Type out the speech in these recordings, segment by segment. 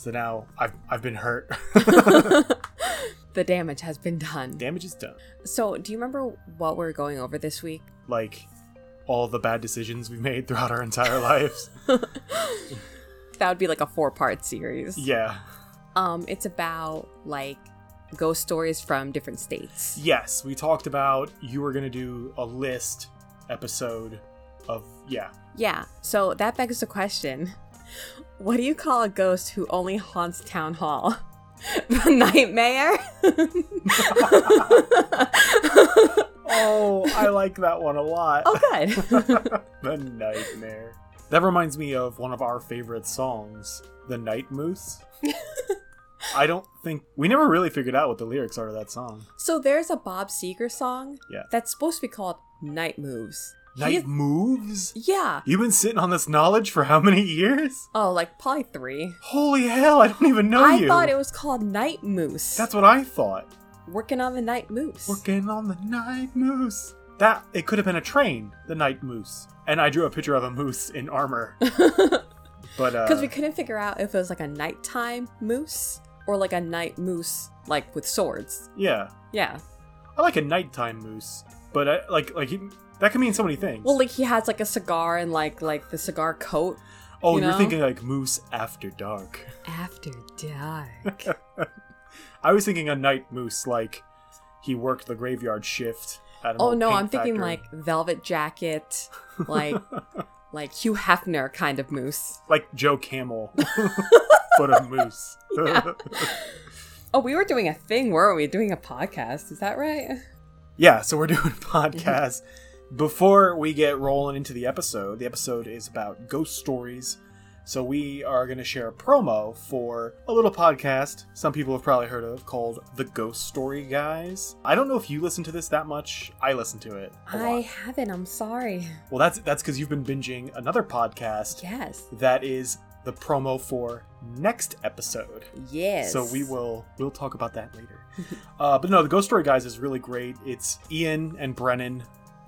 So now I've I've been hurt. The damage has been done. Damage is done. So, do you remember what we're going over this week? Like all the bad decisions we've made throughout our entire lives. That would be like a four-part series. Yeah. Um, it's about like ghost stories from different states. Yes, we talked about you were gonna do a list episode of yeah. Yeah. So that begs the question: What do you call a ghost who only haunts town hall? The nightmare. Oh, I like that one a lot. oh, good. the Nightmare. That reminds me of one of our favorite songs, The Night Moose. I don't think we never really figured out what the lyrics are to that song. so there's a Bob Seger song Yeah. that's supposed to be called "Night Moves." Night He- Moves? Yeah. You've been sitting on this knowledge for how many years? Oh, like probably three. Holy hell, I don't even know I you. I thought it was called Night Moose. That's what I thought. working on the Night Moose. Working on the Night Moose. That it could have been a train, the Night Moose. And I drew a picture of a moose in armor. but uh Because we couldn't figure out if it was like a nighttime moose or like a night moose, like with swords. yeah. Yeah. I like a nighttime moose, but I, like like he, that can mean so many things. Well, like he has like a cigar and like like the cigar coat oh, you are thinking like moose after dark. after dark. I was thinking a night moose, like he worked the graveyard shift. Oh no, I'm thinking factory. like velvet jacket, like like Hugh Hefner kind of moose. like Joe Camel, but a moose. Oh, we were doing a thing, weren't we? Doing a podcast, is that right? Yeah, so we're doing a podcast. Before we get rolling into the episode, the episode is about ghost stories. So we are going to share a promo for a little podcast some people have probably heard of called The Ghost Story Guys. I don't know if you listen to this that much. I listen to it. I haven't. I'm sorry. Well, that's that's cuz you've been binging another podcast Yes. that is the promo for next episode. Yes. So we will we'll talk about that later. uh, but no, the Ghost Story guys is really great. It's Ian and Brennan.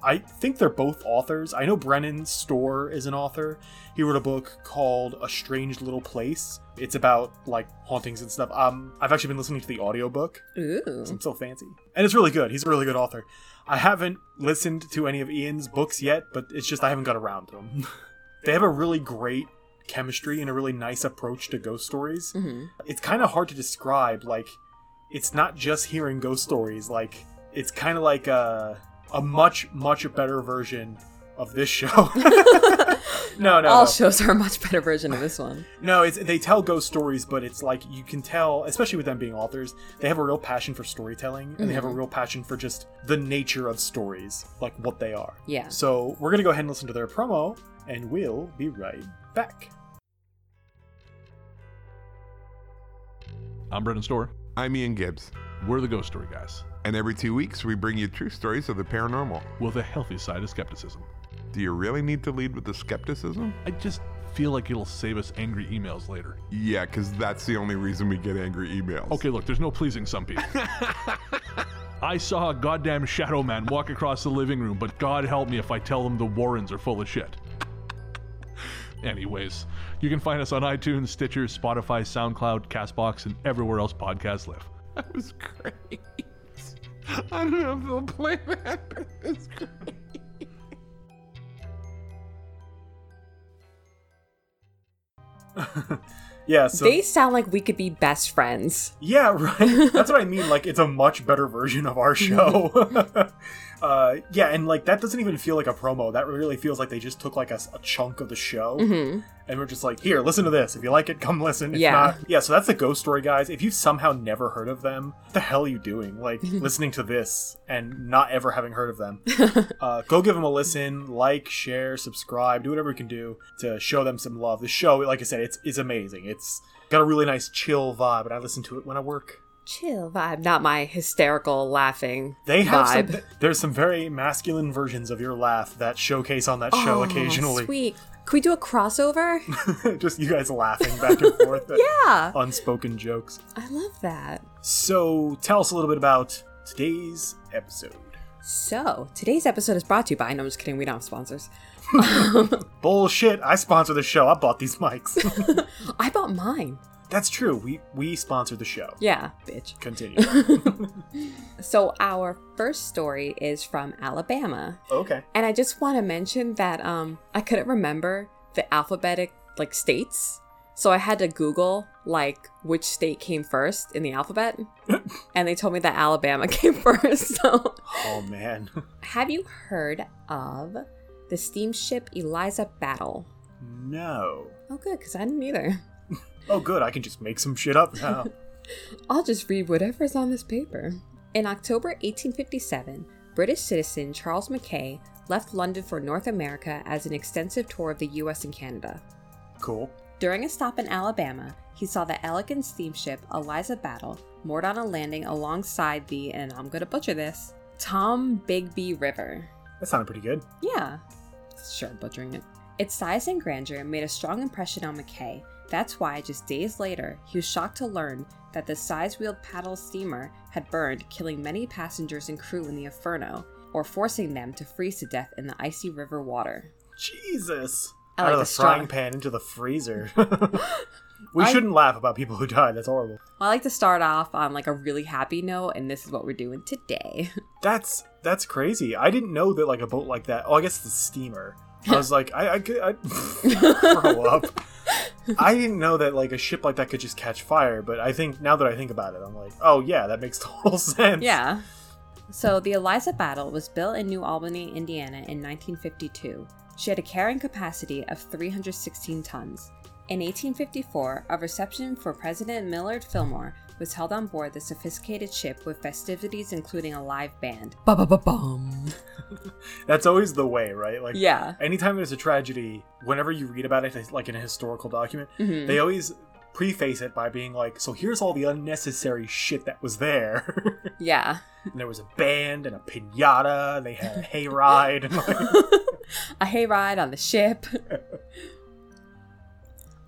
I think they're both authors. I know Brennan Storr is an author. He wrote a book called A Strange Little Place. It's about like hauntings and stuff. Um, I've actually been listening to the audiobook. Ooh. I'm so fancy. And it's really good. He's a really good author. I haven't listened to any of Ian's books yet, but it's just I haven't got around to them. they have a really great chemistry and a really nice approach to ghost stories. hmm It's kind of hard to describe. Like, it's not just hearing ghost stories. Like, it's kind of like a a much much better version of this show. no, no, All no. shows are a much better version of this one. No, it's they tell ghost stories, but it's like you can tell, especially with them being authors, they have a real passion for storytelling and they have a mm-hmm. real passion for just the nature of stories, like what they are. Yeah. So we're gonna go ahead and listen to their promo, and we'll be right back. I'm Brendan Storr. I'm Ian Gibbs, We're the Ghost Story Guys, and every two weeks we bring you true stories of the paranormal. with a healthy side of skepticism. Do you really need to lead with the skepticism? I just feel like it'll save us angry emails later. Yeah, because that's the only reason we get angry emails. Okay, look, there's no pleasing some people. I saw a goddamn shadow man walk across the living room, but God help me if I tell them the Warrens are full of shit. Anyways, you can find us on iTunes, Stitcher, Spotify, SoundCloud, Castbox, and everywhere else podcasts live. That was great. I don't know if they'll play that, but it's great. Yeah, so they sound like we could be best friends. yeah, right. That's what I mean. Like, it's a much better version of our show. uh, yeah, and like that doesn't even feel like a promo. That really feels like they just took like a chunk of the show, and we're just like, here, listen to this. If you like it, come listen. If Yeah. not, yeah. So that's the Ghost Story guys. If you've somehow never heard of them, what the hell are you doing? Like listening to this and not ever having heard of them. uh, go give them a listen, like, share, subscribe, do whatever you can do to show them some love. The show, like I said, it's it's amazing. It's got a really nice chill vibe, and I listen to it when I work. Chill vibe, not my hysterical laughing They have vibe. some. There's some very masculine versions of your laugh that showcase on that show Oh, occasionally. Sweet. Can we do a crossover? Just you guys laughing back and forth yeah. unspoken jokes. I love that. So tell us a little bit about today's episode. So, today's episode is brought to you by. No, I'm just kidding. We don't have sponsors. Bullshit! I sponsor the show. I bought these mics. I bought mine. That's true. We we sponsor the show. Yeah, bitch. Continue. So, our first story is from Alabama. okay. And I just want to mention that um I couldn't remember the alphabetic like states. So I had to Google like which state came first in the alphabet. and they told me that Alabama came first. So Oh man. have you heard of the steamship Eliza Battle? No. Oh good, because I didn't either. Oh good. I can just make some shit up now. I'll just read whatever's on this paper. In October 1857, British citizen Charles Mackay left London for North America as an extensive tour of the US and Canada. cool. During a stop in Alabama, he saw the elegant steamship Eliza Battle moored on a landing alongside the, and I'm gonna butcher this, Tom Bigby River. That sounded pretty good. Yeah, sure, butchering it. Its size and grandeur made a strong impression on Mackay. That's why, just days later, he was shocked to learn that the size wheeled paddle steamer had burned, killing many passengers and crew in the inferno, or forcing them to freeze to death in the icy river water. Jesus. I Out like of the the straw. frying pan into the freezer. we I- shouldn't laugh about people who died. That's horrible. I like to start off on like a really happy note, and this is what we're doing today. That's that's crazy. I didn't know that like a boat like that. Oh, I guess the steamer. I was like, I, I could I, grow up. I didn't know that like a ship like that could just catch fire. But I think now that I think about it, I'm like, oh yeah, that makes total sense. Yeah. So the Eliza Battle was built in New Albany, Indiana in 1952. She had a carrying capacity of 316 tons. In 1854, a reception for President Millard Fillmore was held on board the sophisticated ship with festivities including a live band. Ba ba ba bum. That's always the way, right? Like, Yeah. anytime there's a tragedy, whenever you read about it, like in a historical document, Mhm. they always preface it by being like, "So here's all the unnecessary shit that was there." Yeah. and there was a band and a pinata. And they had a hayride. And like, a hayride on the ship.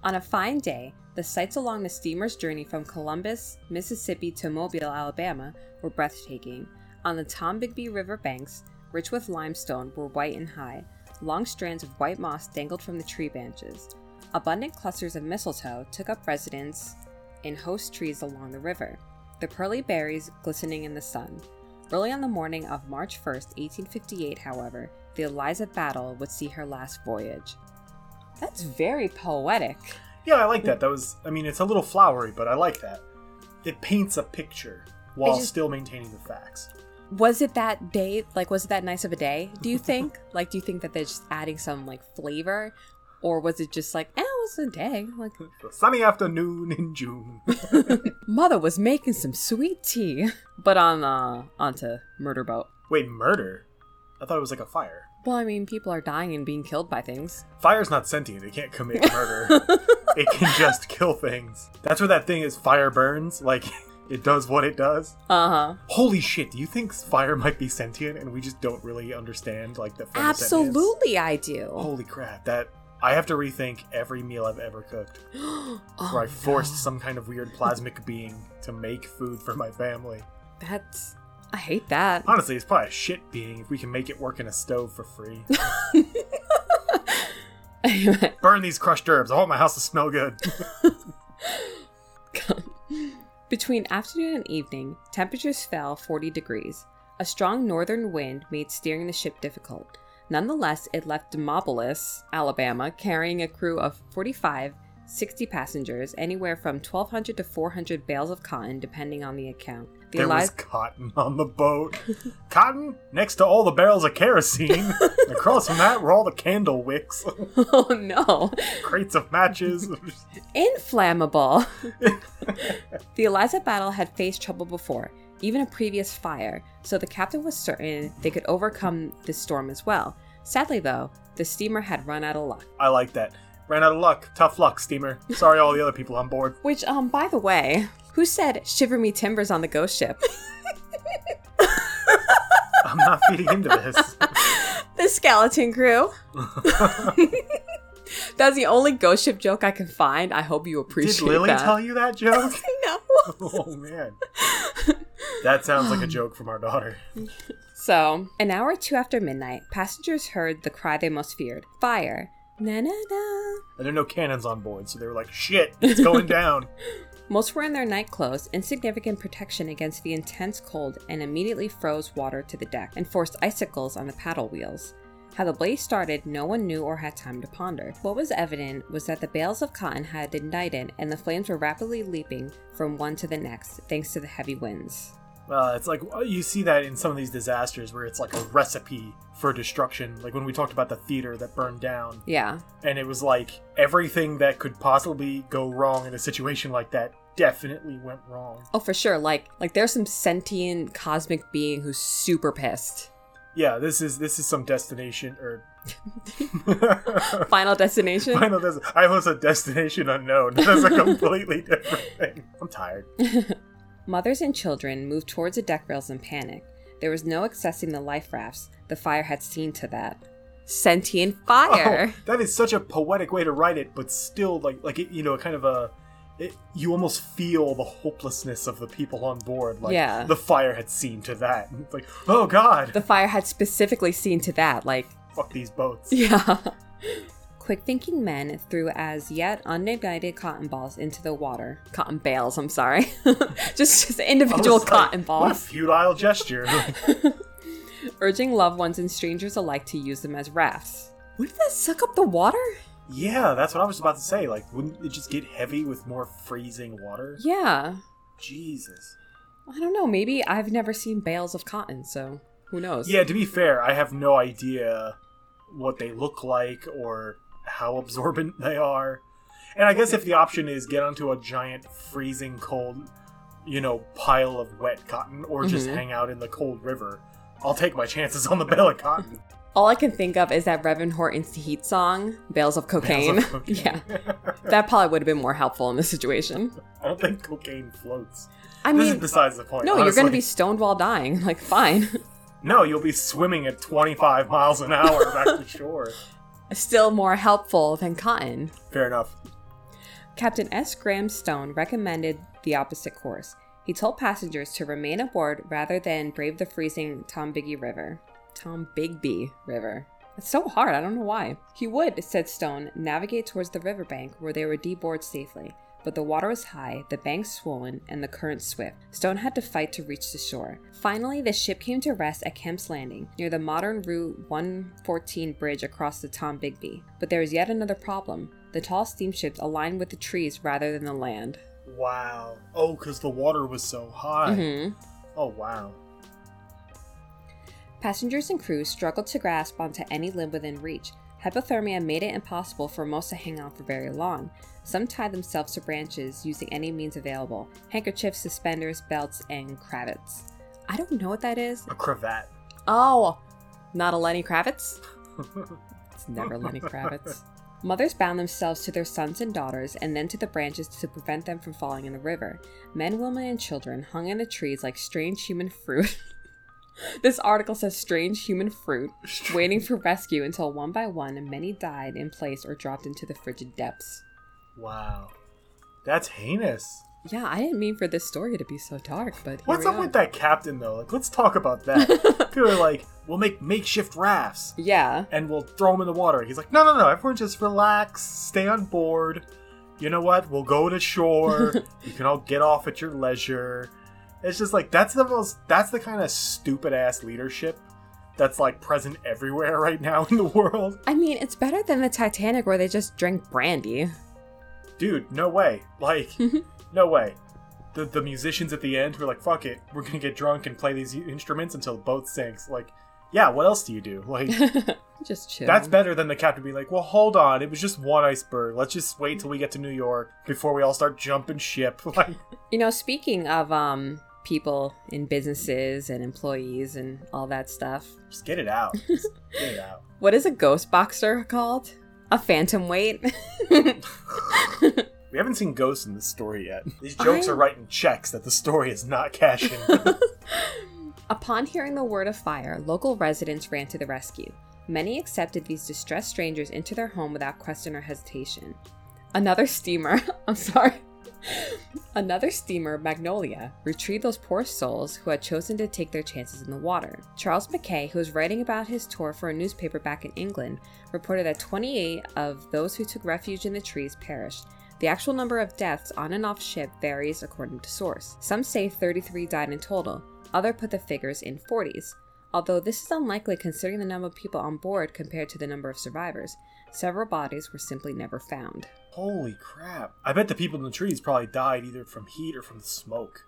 on a fine day, the sights along the steamer's journey from Columbus, Mississippi to Mobile, Alabama were breathtaking. On the Tombigbee River banks, rich with limestone, were white and high. Long strands of white moss dangled from the tree branches. Abundant clusters of mistletoe took up residence in host trees along the river, the pearly berries glistening in the sun. Early on the morning of March 1st, 1858, however, the Eliza Battle would see her last voyage. That's very poetic. Yeah, I like that. That was. I mean, it's a little flowery, but I like that. It paints a picture while just- still maintaining the facts. Was it that day? Like, was it that nice of a day? Do you think? like, do you think that they're just adding some like flavor, or was it just like, eh, it was a day? Like, A sunny afternoon in June. mother was making some sweet tea. But on uh, onto murder boat. Wait, murder? I thought it was like a fire. Well, I mean, people are dying and being killed by things. Fire's not sentient. It can't commit murder. it can just kill things. That's what that thing is. Fire burns. Like, it does what it does. Uh huh. Holy shit, do you think fire might be sentient and we just don't really understand, like, the? Absolutely, I do. Holy crap, that. I have to rethink every meal I've ever cooked. oh, Where I forced no. some kind of weird plasmic being to make food for my family. That's. I hate that. Honestly, it's probably a shit being if we can make it work in a stove for free. Anyway, Burn these crushed herbs. I want my house to smell good. Between afternoon and evening, temperatures fell 40 degrees. A strong northern wind made steering the ship difficult. Nonetheless, it left Demopolis, Alabama, carrying a crew of 45, 60 passengers, anywhere from 1,200 to 400 bales of cotton, depending on the account. The there was cotton on the boat. cotton next to all the barrels of kerosene. Across from that were all the candle wicks, oh no! crates of matches. Inflammable! the Eliza battle had faced trouble before, even a previous fire, so the captain was certain they could overcome this storm as well. Sadly, though, the steamer had run out of luck. I like that. Ran out of luck. Tough luck, steamer. Sorry, all the other people on board. Which, um, by the way, who said shiver me timbers on the ghost ship? I'm not feeding into this. the skeleton crew. That's the only ghost ship joke I can find. I hope you appreciate it. Did Lily that. tell you that joke? no. oh man, that sounds like a joke from our daughter. So, an hour or two after midnight, passengers heard the cry they most feared fire. Na na na. And there are no cannons on board, so they were like, shit, it's going down. Most were in their night clothes, insignificant protection against the intense cold, and immediately froze water to the deck and forced icicles on the paddle wheels. How the blaze started, no one knew or had time to ponder. What was evident was that the bales of cotton had ignited and the flames were rapidly leaping from one to the next, thanks to the heavy winds. Uh, it's like uh, you see that in some of these disasters where it's like a recipe for destruction. Like when we talked about the theater that burned down, Yeah. and it was like everything that could possibly go wrong in a situation like that definitely went wrong. Oh, for sure. Like, like there's some sentient cosmic being who's super pissed. Yeah, this is this is some destination or Final destination. final destination. I was a destination unknown. That's a completely different thing. I'm tired. Mothers and children moved towards the deck rails in panic. There was no accessing the life rafts. The fire had seen to that. Sentient fire. Oh, that is such a poetic way to write it, but still, like, like it, you know, kind of a. It, you almost feel the hopelessness of the people on board. Like, Yeah. the fire had seen to that. And It's like, oh god, The fire had specifically seen to that. Like, fuck these boats. yeah. Quick thinking men threw as yet unignited cotton balls into the water. Cotton bales, I'm sorry. just, just individual was like, cotton What a balls. futile gesture. urging loved ones and strangers alike to use them as rafts. Wouldn't that suck up the water? yeah, that's what I was about to say. Like, wouldn't it just get heavy with more freezing water? Yeah. Jesus. I don't know. Maybe I've never seen bales of cotton, so who knows? Yeah, to be fair, I have no idea what they look like or how absorbent they are. And I guess if the option is get onto a giant freezing cold, you know, pile of wet cotton or just Mhm. hang out in the cold river, I'll take my chances on the bale of cotton. All I can think of is that Reverend Horton's Heat song, Bales of Cocaine. Bales of cocaine. yeah. That probably would have been more helpful in this situation. I don't think cocaine floats. I this is mean, besides the point. no, you're going to be stoned while dying. Like, fine. No, you'll be swimming at 25 miles an hour back to shore. Still more helpful than cotton. Fair enough. Captain S. Graham Stone recommended the opposite course. He told passengers to remain aboard rather than brave the freezing Tombiggy River. Tombigby River. It's so hard, I don't know why. He would, said Stone, navigate towards the riverbank where they would deboard safely. But the water was high, the banks swollen, and the current swift. Stone had to fight to reach the shore. Finally, the ship came to rest at Kemp's Landing, near the modern Route 114 bridge across the Tombigby. But there was yet another problem. The tall steamships aligned with the trees rather than the land. Wow. Oh, because the water was so high. Mm-hmm. Oh, wow. Passengers and crew struggled to grasp onto any limb within reach. Hypothermia made it impossible for most to hang on for very long. Some tie themselves to branches using any means available handkerchiefs, suspenders, belts, and cravats. I don't know what that is. A cravat. Oh, not a Lenny Kravitz? It's never Lenny Kravitz. Mothers bound themselves to their sons and daughters and then to the branches to prevent them from falling in the river. Men, women, and children hung in the trees like strange human fruit. this article says strange human fruit, waiting for rescue until one by one many died in place or dropped into the frigid depths. Wow. That's heinous. Yeah, I didn't mean for this story to be so dark, but What's up are. with that captain, though? Like, let's talk about that. People are like, we'll make makeshift rafts Yeah, and we'll throw them in the water. He's like, no, no, no. Everyone just relax, stay on board. You know what? We'll go to shore. you can all get off at your leisure. It's just like, that's the most, that's the kind of stupid ass leadership that's like present everywhere right now in the world. I mean, it's better than the Titanic where they just drink brandy. Dude, no way. Like, no way. The, the musicians at the end were like, fuck it, we're gonna get drunk and play these instruments until the boat sinks. Like, yeah, what else do you do? Like, just chill. that's better than the captain being like, well, hold on, it was just one iceberg. Let's just wait till we get to New York before we all start jumping ship. Like, You know, speaking of um people in businesses and employees and all that stuff, just get it out. Just get it out. what is a ghost boxer called? A phantom weight? We haven't seen ghosts in this story yet. These jokes I- are writing checks that the story is not cashing. Upon hearing the word of fire, local residents ran to the rescue. Many accepted these distressed strangers into their home without question or hesitation. Another steamer, I'm sorry, Another steamer, Magnolia, retrieved those poor souls who had chosen to take their chances in the water. Charles Mackay, who was writing about his tour for a newspaper back in England, reported that 28 of those who took refuge in the trees perished. The actual number of deaths on and off ship varies according to source. Some say 33 died in total, others put the figures in 40s. Although this is unlikely considering the number of people on board compared to the number of survivors, several bodies were simply never found. Holy crap. I bet the people in the trees probably died either from heat or from the smoke.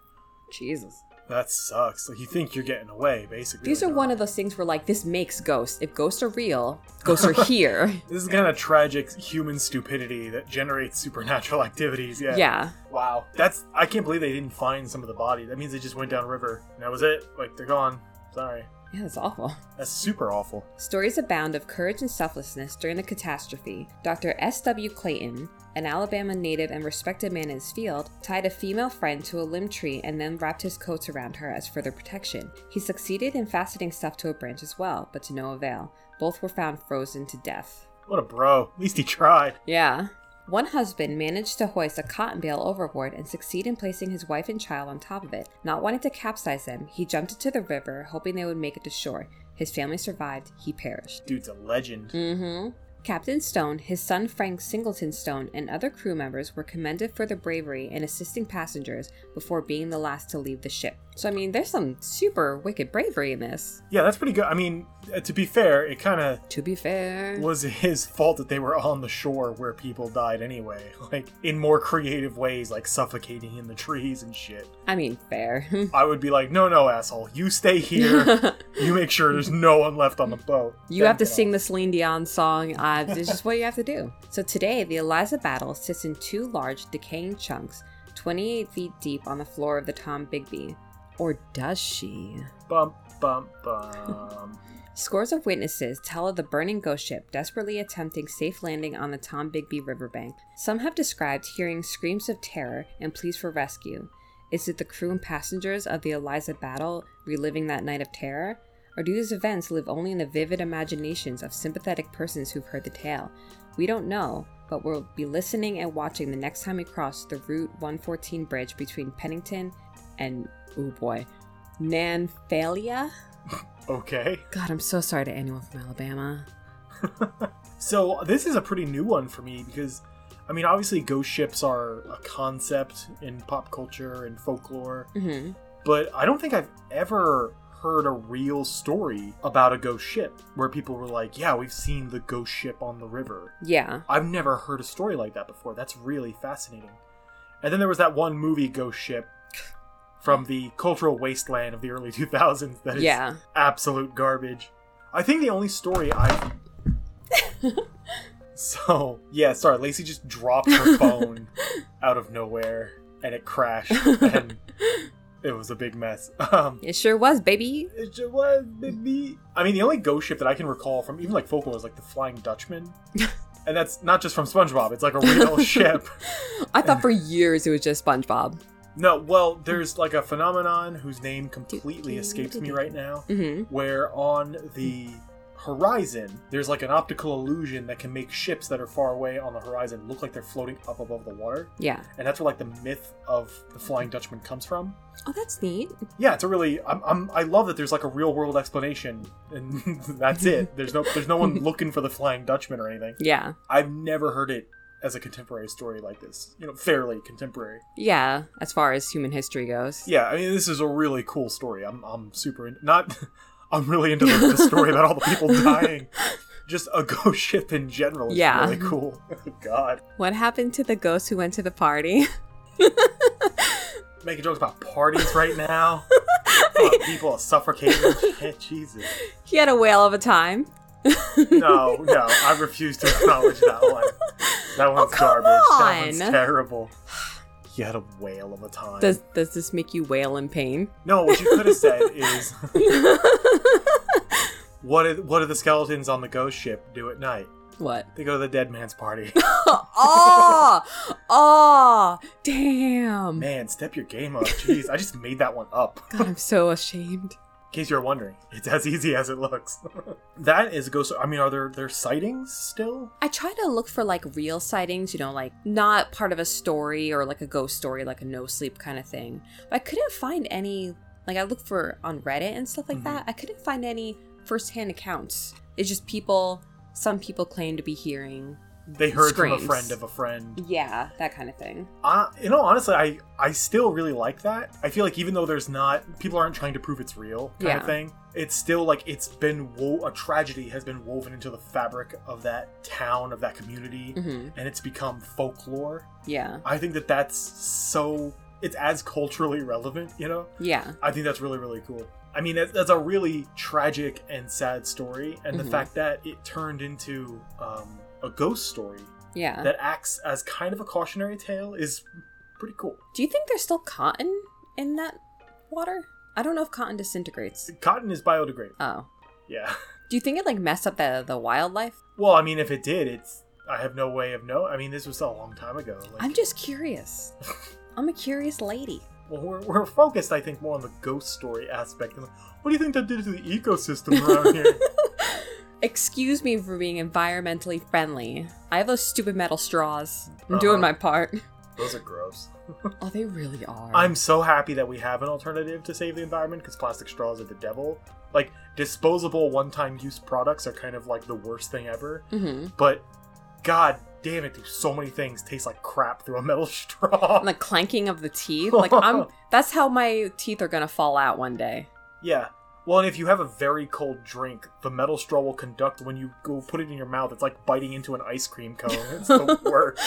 Jesus. That sucks. Like you think you're getting away, basically. These are one of those things where, like, this makes ghosts. If ghosts are real, ghosts are here. This is kind of tragic human stupidity that generates supernatural activities. Yeah. yeah. Wow. That's. I can't believe they didn't find some of the body. That means they just went downriver and that was it. Like they're gone. Sorry. Yeah, that's awful. That's super awful. Stories abound of courage and selflessness during the catastrophe. Dr. S.W. Clayton, an Alabama native and respected man in his field, tied a female friend to a limb tree and then wrapped his coat around her as further protection. He succeeded in fastening stuff to a branch as well, but to no avail. Both were found frozen to death. What a bro. At least he tried. Yeah. One husband managed to hoist a cotton bale overboard and succeed in placing his wife and child on top of it. Not wanting to capsize them, he jumped into the river, hoping they would make it to shore. His family survived, he perished. Dude's a legend. Mm-hmm. Captain Stone, his son Frank Singleton Stone, and other crew members were commended for their bravery in assisting passengers before being the last to leave the ship. So, I mean, there's some super wicked bravery in this. Yeah, that's pretty good. I mean, uh, to be fair, it kind of To be fair. was his fault that they were on the shore where people died anyway. Like, in more creative ways, like suffocating in the trees and shit. I mean, fair. I would be like, no, no, asshole. You stay here. you make sure there's no one left on the boat. You have to sing the Celine Dion song. Uh, it's just what you have to do. So today, the Eliza Battle sits in two large, decaying chunks, 28 feet deep on the floor of the Tom Bigby. Or does she? Bump, bump, bump. Scores of witnesses tell of the burning ghost ship desperately attempting safe landing on the Tom Bigby riverbank. Some have described hearing screams of terror and pleas for rescue. Is it the crew and passengers of the Eliza battle reliving that night of terror? Or do these events live only in the vivid imaginations of sympathetic persons who've heard the tale? We don't know, but we'll be listening and watching the next time we cross the Route 114 bridge between Pennington and, oh boy, Nanfalia? okay. God, I'm so sorry to anyone from Alabama. So, this is a pretty new one for me because, I mean, obviously, ghost ships are a concept in pop culture and folklore, hmm but I don't think I've ever heard a real story about a ghost ship where people were like, yeah, we've seen the ghost ship on the river. Yeah. I've never heard a story like that before. That's really fascinating. And then there was that one movie, Ghost Ship, from the cultural wasteland of the early 2000s that is Yeah. absolute garbage. I think the only story I've. so, yeah, sorry, Lacey just dropped her phone out of nowhere and it crashed and it was a big mess. Um, It sure was, baby. it sure was, baby. I mean, the only ghost ship that I can recall from even like folklore is like the Flying Dutchman. and that's not just from SpongeBob, it's like a real ship. I thought for years it was just SpongeBob. No, well, there's like a phenomenon whose name completely escapes me right now, hmm where on the horizon there's like an optical illusion that can make ships that are far away on the horizon look like they're floating up above the water, Yeah. and that's where like the myth of the Flying Dutchman comes from. Oh, that's neat. Yeah, it's a really I'm, I'm I love that there's like a real world explanation, and that's it. There's no there's no one looking for the Flying Dutchman or anything. Yeah. I've never heard it as a contemporary story like this. You know, fairly contemporary. Yeah, as far as human history goes. Yeah, I mean, this is a really cool story. I'm, I'm super in, not. I'm really into the, the story about all the people dying. Just a ghost ship in general is Yeah. really cool. God, What happened to the ghost who went to the party? making jokes about parties right now. People suffocating. Jesus. he had a whale of a time. No, no, I refuse to acknowledge that one. That one's Oh, garbage. That one's terrible. You had a whale of a time. Does does this make you wail in pain? No, what you could have said is, what did what do the skeletons on the ghost ship do at night? What? They go to the dead man's party. oh, oh, damn. Man, step your game up. Jeez, I just made that one up. God, I'm so ashamed. Case you're wondering, it's as easy as it looks. that is a ghost. I mean, are there there sightings still? I try to look for like real sightings, you know, like not part of a story or like a ghost story, like a no sleep kind of thing. But I couldn't find any. Like I looked for on Reddit and stuff like that. Mm-hmm. I couldn't find any firsthand accounts. It's just people. Some people claim to be hearing. They heard from a friend of a friend. Yeah, that kind of thing. Uh, you know, honestly, I I still really like that. I feel like even though there's not people aren't trying to prove it's real kind Yeah. of thing, it's still like it's been wo- a tragedy has been woven into the fabric of that town of that community, hmm and it's become folklore. Yeah, I think that that's so it's as culturally relevant. You know, yeah, I think that's really really cool. I mean, that's a really tragic and sad story, and Mhm. the fact that it turned into um, a ghost story yeah. that acts as kind of a cautionary tale is pretty cool. Do you think there's still cotton in that water? I don't know if cotton disintegrates. Cotton is biodegradable. Oh, Yeah. do you think it like messed up the the wildlife? Well, I mean, if it did, it's I have no way of know. I mean, this was a long time ago. Like, I'm just curious. I'm a curious lady. well, we're, we're focused, I think, more on the ghost story aspect. Like, what do you think that did to the ecosystem around here? Excuse me for being environmentally friendly. I have those stupid metal straws. I'm Uh-huh. doing my part. Those are gross. Oh, they really are. I'm so happy that we have an alternative to save the environment because plastic straws are the devil. Like disposable one-time use products are kind of like the worst thing ever. hmm But god damn it, do so many things taste like crap through a metal straw. The clanking of the teeth. Like I'm. That's how my teeth are gonna fall out one day. Yeah. Well, and if you have a very cold drink, the metal straw will conduct when you go put it in your mouth. It's like biting into an ice cream cone. It's the worst.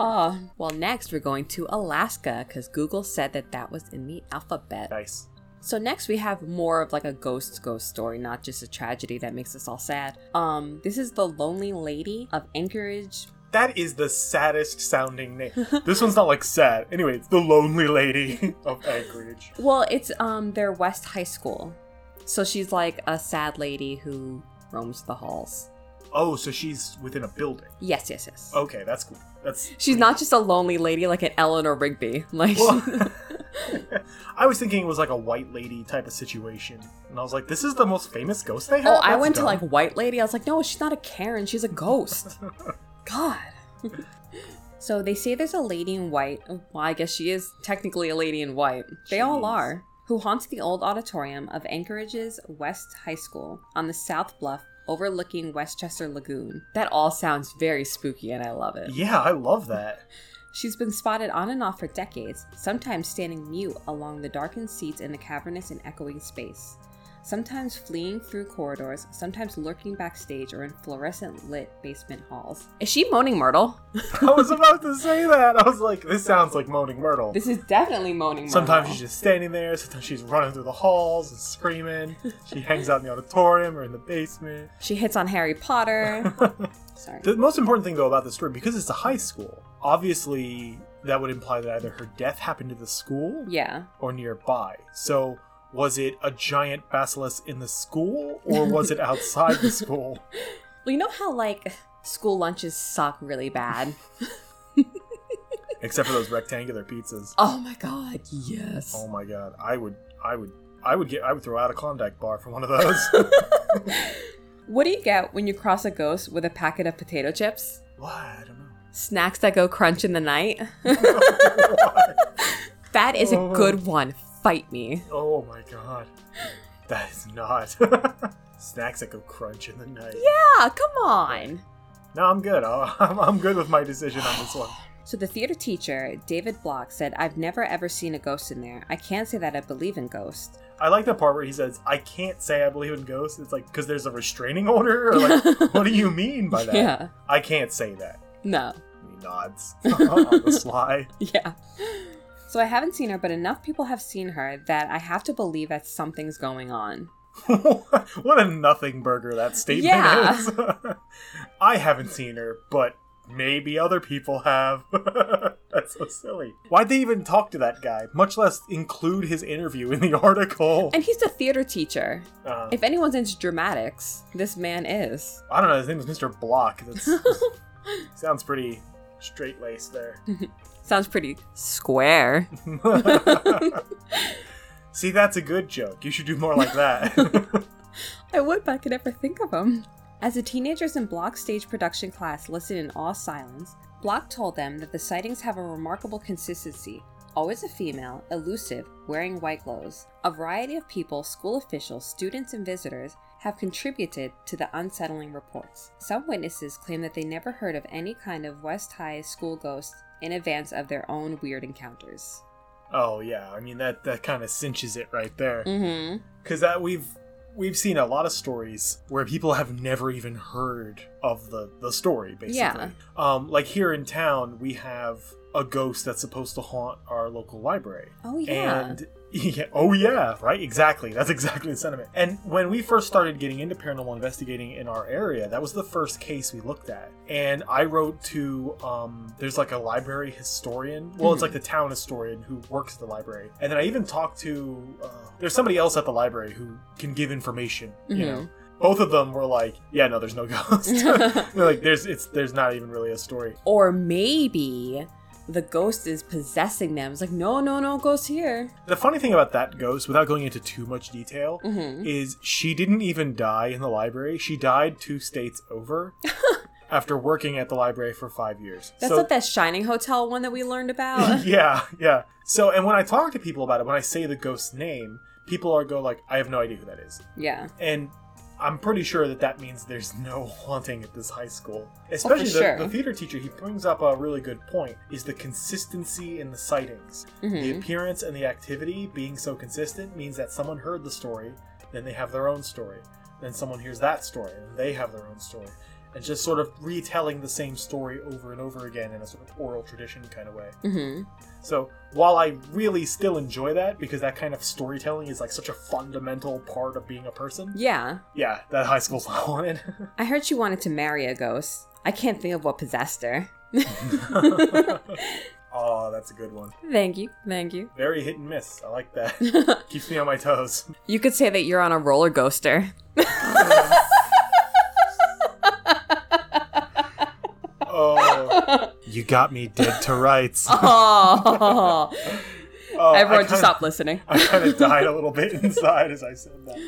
Oh. Well, next we're going to Alaska because Google said that that was in the alphabet. Nice. So next we have more of like a ghost ghost story, not just a tragedy that makes us all sad. Um, this is the Lonely Lady of Anchorage. That is the saddest sounding name. this one's not like sad. Anyway, it's the Lonely Lady of Anchorage. Well, it's um their West High School. So she's like a sad lady who roams the halls. Oh, so she's within a building. Yes, yes, yes. Okay, that's cool. That's She's not just a lonely lady like an Eleanor Rigby. Like Well, I was thinking it was like a white lady type of situation, and I was like, "This is the most famous ghost they oh, have." Oh, I That's went to like white lady. I was like, no, she's not a Karen. She's a ghost. God. so they say there's a lady in white. Well, I guess she is technically a lady in white. They all are. Who haunts the old auditorium of Anchorage's West High School on the South Bluff overlooking Westchester Lagoon. That all sounds very spooky and I love it. Yeah, I love that. She's been spotted on and off for decades, sometimes standing mute along the darkened seats in the cavernous and echoing space. Sometimes fleeing through corridors, sometimes lurking backstage or in fluorescent lit basement halls. Is she Moaning Myrtle? I was about to say that. I was like, "This sounds like Moaning Myrtle." This is definitely Moaning Myrtle. Sometimes she's just standing there. Sometimes she's running through the halls and screaming. She hangs out in the auditorium or in the basement. She hits on Harry Potter. Sorry. The most important thing, though, about this story, because it's a high school, obviously that would imply that either her death happened at the school Yeah. or nearby. So, was it a giant basilisk in the school or was it outside the school? Well, you know how, like, school lunches suck really bad? Except for those rectangular pizzas. Oh my god, yes. Oh my god, I would, I would, I would get, I would throw out a Klondike bar for one of those. What do you get when you cross a ghost with a packet of potato chips? what? I don't know. Snacks that go crunch in the night? That is a Oh. good one. Fight me. Oh my god, that is not. Snacks that go crunch in the night. Yeah, come on. No, I'm good. I'll- I'm, I'm good with my decision on this one. So the theater teacher, David Block, said, I've never ever seen a ghost in there. I can't say that I believe in ghosts. I like the part where he says, "I can't say I believe in ghosts." It's like because there's a restraining order, or like, what do you mean by that? Yeah. I can't say that. No. He nods on the sly. Yeah. So I haven't seen her, but enough people have seen her that I have to believe that something's going on. what a nothing burger that statement Yeah. is. I haven't seen her, but maybe other people have. That's so silly. Why'd they even talk to that guy? Much less include his interview in the article. And he's a theater teacher. Uh, If anyone's into dramatics, this man is. I don't know. His name is Mr. Block. That's sounds pretty straight laced there. Sounds pretty square. See, that's a good joke. You should do more like that. I would, but I could never think of them. As the teenagers in Block's stage production class listened in awe silence, Block told them that the sightings have a remarkable consistency. Always a female, elusive, wearing white clothes. A variety of people, school officials, students, and visitors have contributed to the unsettling reports. Some witnesses claim that they never heard of any kind of West High school ghost in advance of their own weird encounters. oh yeah, I mean that that kind of cinches it right there. Mm-hmm. because that we've we've seen a lot of stories where people have never even heard of the the story basically Yeah. um like here in town we have a ghost that's supposed to haunt our local library Oh yeah. and yeah, oh yeah, right, exactly. That's exactly the sentiment. And when we first started getting into paranormal investigating in our area, that was the first case we looked at. And I wrote to um there's like a library historian. Well, it's like the town historian who works at the library. And then I even talked to uh, there's somebody else at the library who can give information, you know. Both of them were like, "Yeah, no, there's no ghost." Like, "There's it's there's not even really a story." or maybe the ghost is possessing them. It's like, no, no, no, ghost here. The funny thing about that ghost, without going into too much detail, Mm-hmm. is she didn't even die in the library. She died two states over after working at the library for five years. That's so, not that Shining Hotel one that we learned about. yeah, yeah. So, and when I talk to people about it, when I say the ghost's name, people are go like, "I have no idea who that is," yeah. and I'm pretty sure that that means there's no haunting at this high school. Especially the, sure. the theater teacher, he brings up a really good point: is the consistency in the sightings. The Mhm. appearance and the activity being so consistent means that someone heard the story, then they have their own story. Then someone hears that story, and they have their own story. And just sort of retelling the same story over and over again in a sort of oral tradition kind of way. hmm So while I really still enjoy that because that kind of storytelling is like such a fundamental part of being a person, Yeah. yeah, that high school's haunted. I heard she wanted to marry a ghost. I can't think of what possessed her. oh, that's a good one. Thank you. Thank you. Very hit and miss. I like that. Keeps me on my toes. You could say that you're on a roller coaster. Oh, you got me dead to rights. Oh, Oh, everyone just kinda- stop listening. I kind of died a little bit inside as I said that.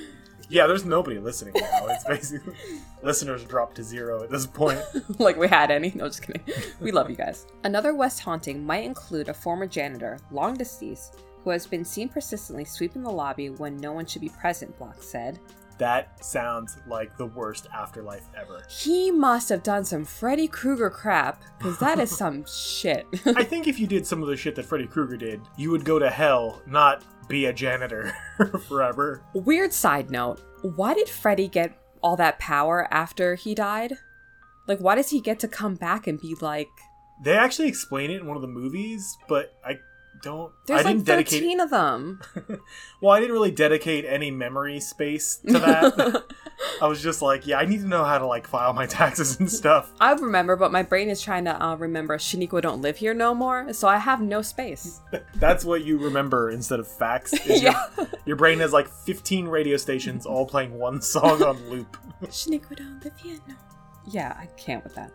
Yeah, there's nobody listening now. It's basically listeners dropped to zero at this point. like we had any. No, just kidding. We love you guys. Another West haunting might include a former janitor, long deceased, who has been seen persistently sweeping the lobby when no one should be present, Block said. That sounds like the worst afterlife ever. He must have done some Freddy Krueger crap, because that is some shit. I think if you did some of the shit that Freddy Krueger did, you would go to hell, not be a janitor forever. Weird side note why did Freddy get all that power after he died? Like, why does he get to come back and be like, They actually explain it in one of the movies, but I don't. there's I like didn't 13 dedicate. of them? Well, I didn't really dedicate any memory space to that. I was just like, yeah, I need to know how to like file my taxes and stuff. I remember, but my brain is trying to uh, remember Shaniqua don't live here no more, so I have no space. That's what you remember instead of facts. is your- yeah. Your brain has like 15 radio stations all playing one song on loop. Shaniqua don't live here no Yeah, I can't with that.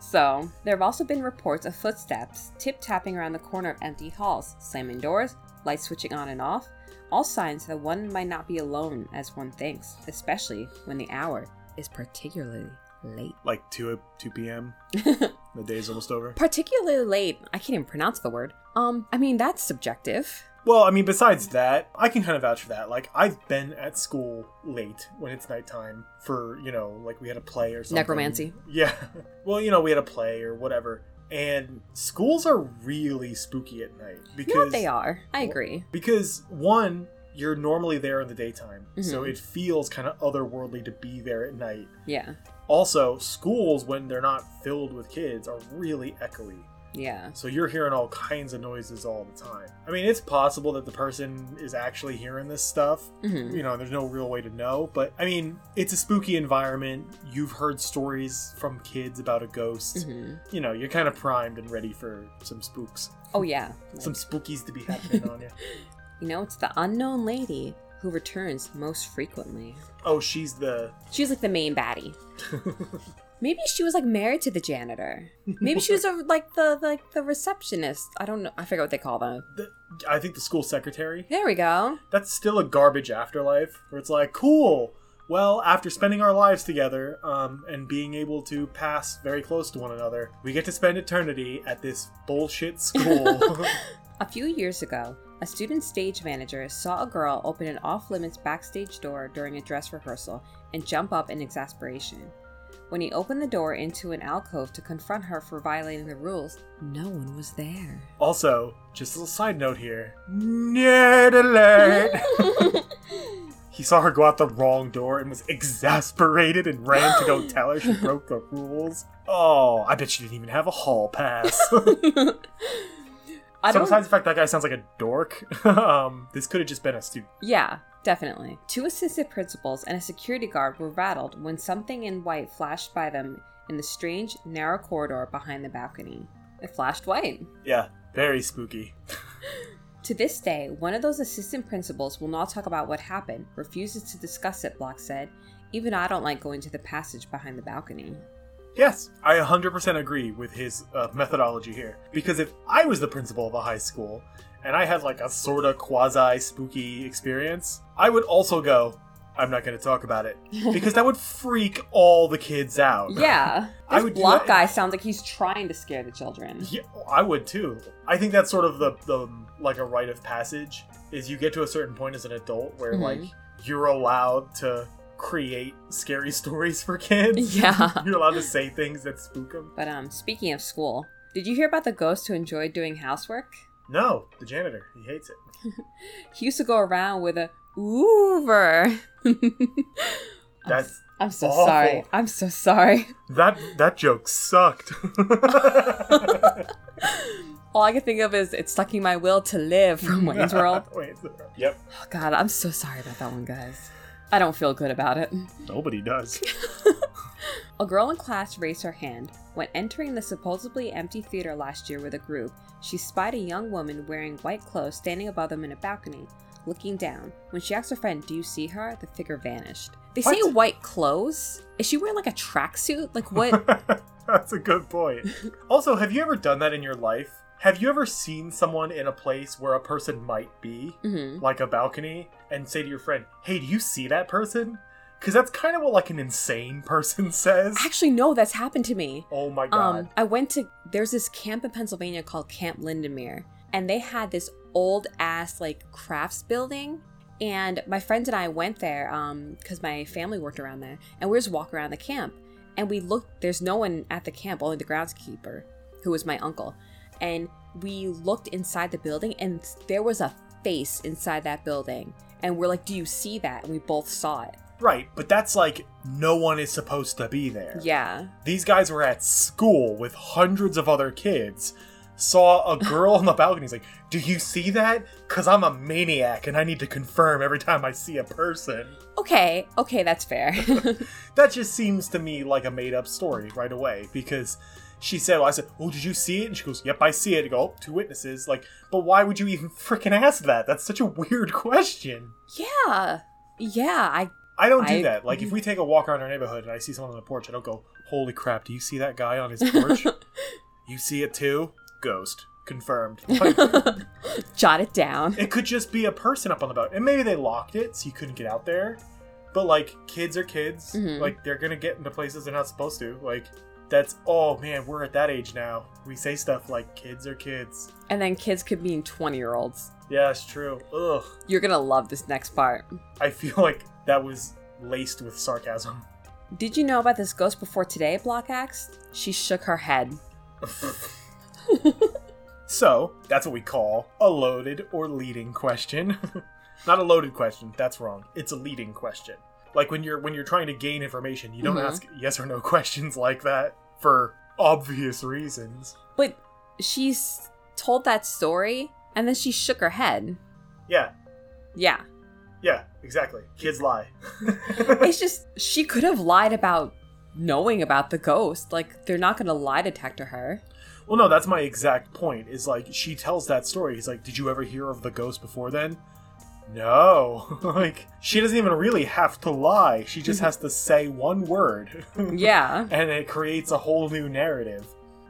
So, there have also been reports of footsteps tip tapping around the corner of empty halls, slamming doors, lights switching on and off, all signs that one might not be alone as one thinks, especially when the hour is particularly late. Like 2 2 p.m. the day's almost over. Particularly late, I can't even pronounce the word. Um, I mean, that's subjective. Well, I mean, besides that, I can kind of vouch for that. Like, I've been at school late when it's nighttime for, you know, like we had a play or something. Necromancy. Yeah. Well, you know, we had a play or whatever. And schools are really spooky at night because You know what they are. I agree. because one, you're normally there in the daytime, so Mhm. it feels kind of otherworldly to be there at night. Yeah. Also, schools when they're not filled with kids are really echoey. Yeah. So you're hearing all kinds of noises all the time. I mean, it's possible that the person is actually hearing this stuff. hmm You know, there's no real way to know, but I mean, it's a spooky environment. You've heard stories from kids about a ghost. hmm You know, you're kind of primed and ready for some spooks, Oh, yeah. some spookies to be happening on you. You know, it's the unknown lady who returns most frequently. Oh, she's the She's like the main baddie. Maybe she was like married to the janitor. Maybe she was a, like the like the receptionist. I don't know. I forget what they call them. The- I think the school secretary. There we go. That's still a garbage afterlife where it's like, cool. Well, after spending our lives together um, and being able to pass very close to one another, we get to spend eternity at this bullshit school. A few years ago, a student stage manager saw a girl open an off limits backstage door during a dress rehearsal and jump up in exasperation. When he opened the door into an alcove to confront her for violating the rules, no one was there. also, just a little side note here nerd alert! he saw her go out the wrong door and was exasperated and ran to go tell her she broke the rules. Oh, I bet she didn't even have a hall pass. I so don't. besides the fact that guy sounds like a dork, um, this could have just been a student. Yeah, definitely. Two assistant principals and a security guard were rattled when something in white flashed by them in the strange, narrow corridor behind the balcony. It flashed white. Yeah, very spooky. To this day, one of those assistant principals will not talk about what happened, refuses to discuss it, Block said. Even I don't like going to the passage behind the balcony. Yes, I 100% agree with his uh, methodology here. Because if I was the principal of a high school and I had like a sort of quasi spooky experience, I would also go, I'm not going to talk about it. Because that would freak all the kids out. Yeah, I this would block guy sounds like he's trying to scare the children. Yeah, I would too. I think that's sort of the, the like a rite of passage is you get to a certain point as an adult where Mhm. like you're allowed to create scary stories for kids. Yeah. you're allowed to say things that spook them. But um, speaking of school, did you hear about the ghost who enjoyed doing housework? No, the janitor, he hates it. He used to go around with a Hoover. That's I'm so awful. sorry. I'm so sorry. that that joke sucked. All I can think of is it's sucking my will to live from Wayne's World. Wayne's World. Yep. Oh, God, I'm so sorry about that one, guys. I don't feel good about it. Nobody does. A girl in class raised her hand. When entering the supposedly empty theater last year with a group, she spied a young woman wearing white clothes standing above them in a balcony, looking down. When she asked her friend, Do you see her? the figure vanished. They say What? white clothes? Is she wearing like a tracksuit? Like what? That's a good point. Also, have you ever done that in your life? Have you ever seen someone in a place where a person might be, hmm like a balcony, and say to your friend, "Hey, do you see that person?" Because that's kind of what like an insane person says. Actually, no, that's happened to me. Oh my god. Um, I went to there's this camp in Pennsylvania called Camp Lindenmere, and they had this old ass like crafts building. And my friends and I went there um because my family worked around there, and we were just walking around the camp, and we looked. There's no one at the camp, only the groundskeeper, who was my uncle, and we looked inside the building, and there was a face inside that building, and we're like, "Do you see that?" And we both saw it. Right, but that's like no one is supposed to be there. Yeah, These guys were at school with hundreds of other kids. Saw a girl on the balcony. He's like, "Do you see that? Cause I'm a maniac and I need to confirm every time I see a person." okay, okay, that's fair. That just seems to me like a made-up story right away because she said, well, "I said, oh, did you see it?" And she goes, "Yep, I see it." I go, oh, two witnesses. Like, but why would you even freaking ask that? That's such a weird question. yeah, yeah, I I don't do I- that. Like, if we take a walk around our neighborhood and I see someone on the porch, I don't go, "Holy crap! Do you see that guy on his porch? you see it too?" Ghost confirmed. Like, jot it down. it could just be a person up on the boat, and maybe they locked it so you couldn't get out there. But like, kids are kids. Mhm. Like, they're gonna get into places they're not supposed to. Like, that's oh man, we're at that age now. We say stuff like kids are kids. And then kids could mean 20 year olds. Yeah, it's true. Ugh, You're gonna love this next part. I feel like that was laced with sarcasm. Did you know about this ghost before today, Block asked? She shook her head. So that's what we call a loaded or leading question. Not a loaded question. That's wrong. It's a leading question. Like when you're when you're trying to gain information, you don't Mhm. ask yes or no questions like that for obvious reasons. But she's told that story and then she shook her head. Yeah, Yeah. yeah, exactly. Kids lie. It's just, she could have lied about knowing about the ghost. Like, they're not gonna lie detector her. well, no, that's my exact point. Is like she tells that story. He's like, "Did you ever hear of the ghost before then?" no. like, she doesn't even really have to lie. She just has to say one word. Yeah. and it creates a whole new narrative.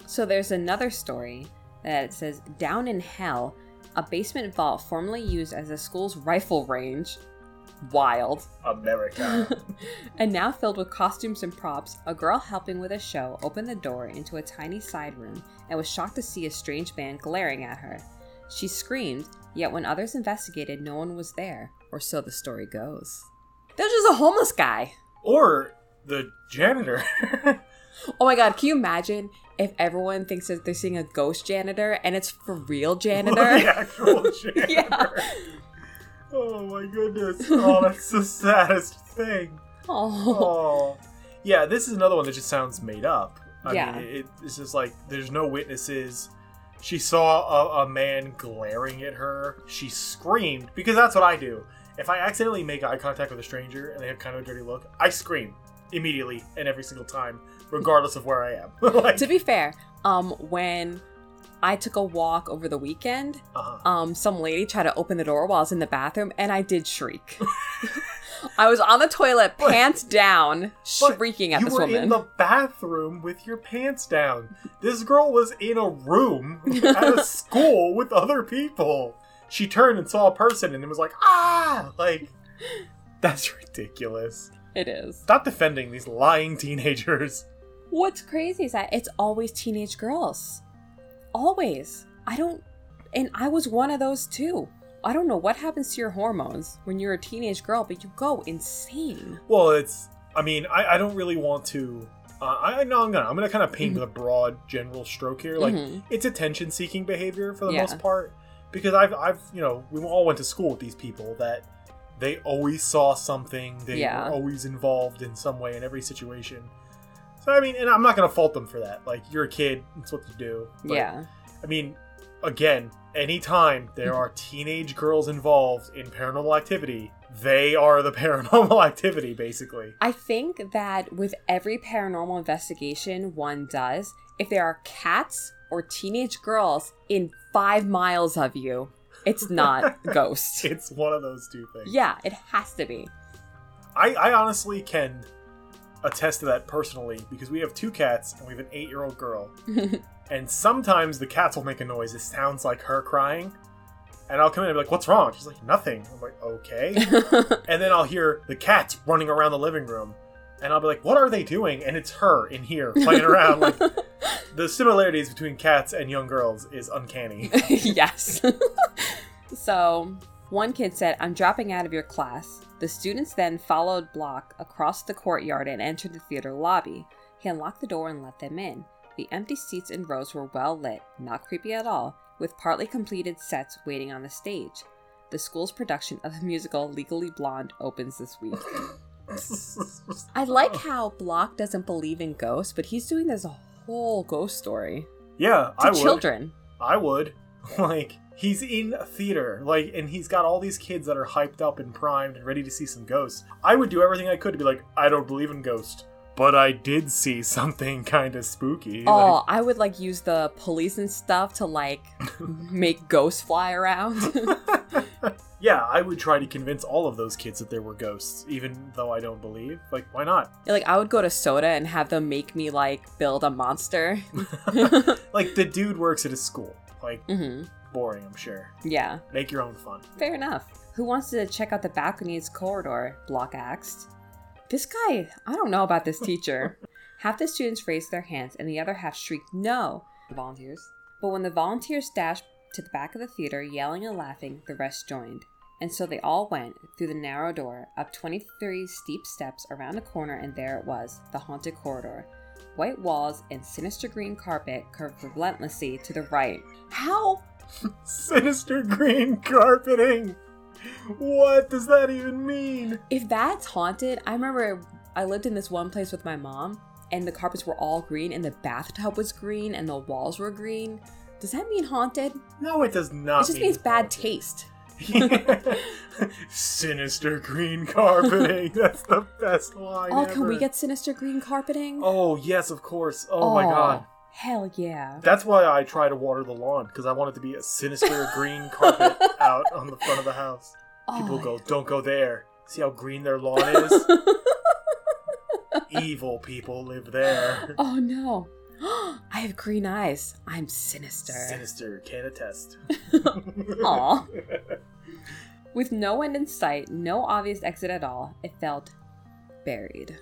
So there's another story that it says Down in Hell, a basement vault formerly used as the school's rifle range. Wild. America. And now filled with costumes and props, a girl helping with a show opened the door into a tiny side room and was shocked to see a strange man glaring at her. She screamed, yet when others investigated, no one was there, or so the story goes. There's just a homeless guy. or the janitor. Oh my god, can you imagine if everyone thinks that they're seeing a ghost janitor and it's for real the janitor? actual janitor. Yeah. Oh my goodness. Oh, that's the saddest thing. oh. Oh. Yeah, this is another one that just sounds made up. I Yeah. mean, it, it's just like there's no witnesses. She saw a, a man glaring at her. She screamed because that's what I do. If I accidentally make eye contact with a stranger and they have kind of a dirty look, I scream immediately and every single time, regardless of where I am. like, To be fair, um, when I took a walk over the weekend, uh-huh. um, some lady tried to open the door while I was in the bathroom, and I did shriek. I was on the toilet, But- pants down, shrieking at this woman. you were in the bathroom with your pants down. This girl was in a room at a school with other people. She turned and saw a person and it was like, ah! Like, that's ridiculous. It is. Stop defending these lying teenagers. What's crazy is that it's always teenage girls. Always. I don't. And I was one of those too. I don't know what happens to your hormones when you're a teenage girl, but you go insane. Well, it's. I mean, I, I don't really want to. Uh, I know I'm gonna. I'm gonna kind of paint with a broad general stroke here. Like, Mhm. it's attention-seeking behavior for the Yeah. most part, because I've, I've, you know, we all went to school with these people that they always saw something. They Yeah. were always involved in some way in every situation. I mean, and I'm not gonna fault them for that. Like, you're a kid. It's what you do. But, yeah. I mean, again, anytime there are teenage girls involved in paranormal activity, they are the paranormal activity, basically. I think that with every paranormal investigation one does, if there are cats or teenage girls in five miles of you, it's not ghost. It's one of those two things. Yeah, it has to be. I, I honestly can attest to that personally because we have two cats and we have an eight year old girl. and sometimes the cats will make a noise. It sounds like her crying. And I'll come in and be like, what's wrong? She's like, nothing. I'm like, okay. and then I'll hear the cats running around the living room. And I'll be like, what are they doing? And it's her in here playing around. Like, the similarities between cats and young girls is uncanny. yes. so, one kid said, I'm dropping out of your class. The students then followed Block across the courtyard and entered the theater lobby. He unlocked the door and let them in. The empty seats and rows were well lit, not creepy at all, with partly completed sets waiting on the stage. The school's production of the musical Legally Blonde opens this week. I like how Block doesn't believe in ghosts, but he's doing this whole ghost story yeah, to I would. children. I would. Like, he's in a theater, like, and he's got all these kids that are hyped up and primed and ready to see some ghosts. I would do everything I could to be like, I don't believe in ghosts, but I did see something kind of spooky. Oh, I would like use the police and stuff to like make ghosts fly around. Yeah, I would try to convince all of those kids that there were ghosts, even though I don't believe. Like, why not? like I would go to Soda and have them make me like build a monster. Like, the dude works at a school. Like, hmm boring, I'm sure. Yeah, Make your own fun. fair enough. Who wants to check out the balcony's corridor? Block asked. This guy, I don't know about this teacher. half the students raised their hands and the other half shrieked no. The volunteers. But when the volunteers dashed to the back of the theater, yelling and laughing, the rest joined. And so they all went through the narrow door, up 23 steep steps, around a corner, and there it was, the haunted corridor. White walls and sinister green carpet curved relentlessly to the right. How? Sinister green carpeting! What does that even mean? If that's haunted, I remember I lived in this one place with my mom, and the carpets were all green, and the bathtub was green, and the walls were green. Does that mean haunted? No, it does not. It just mean means bad taste. Sinister green carpeting. That's the best line. Oh, can we get sinister green carpeting? Oh yes, of course. Oh, my god. Hell yeah. That's why I try to water the lawn because I want it to be a sinister green carpet out on the front of the house. People Oh. go, don't go there. See how green their lawn is? Evil people live there. Oh no. I have green eyes. I'm sinister. Sinister can attest. Aw. With no end in sight, no obvious exit at all, it felt buried.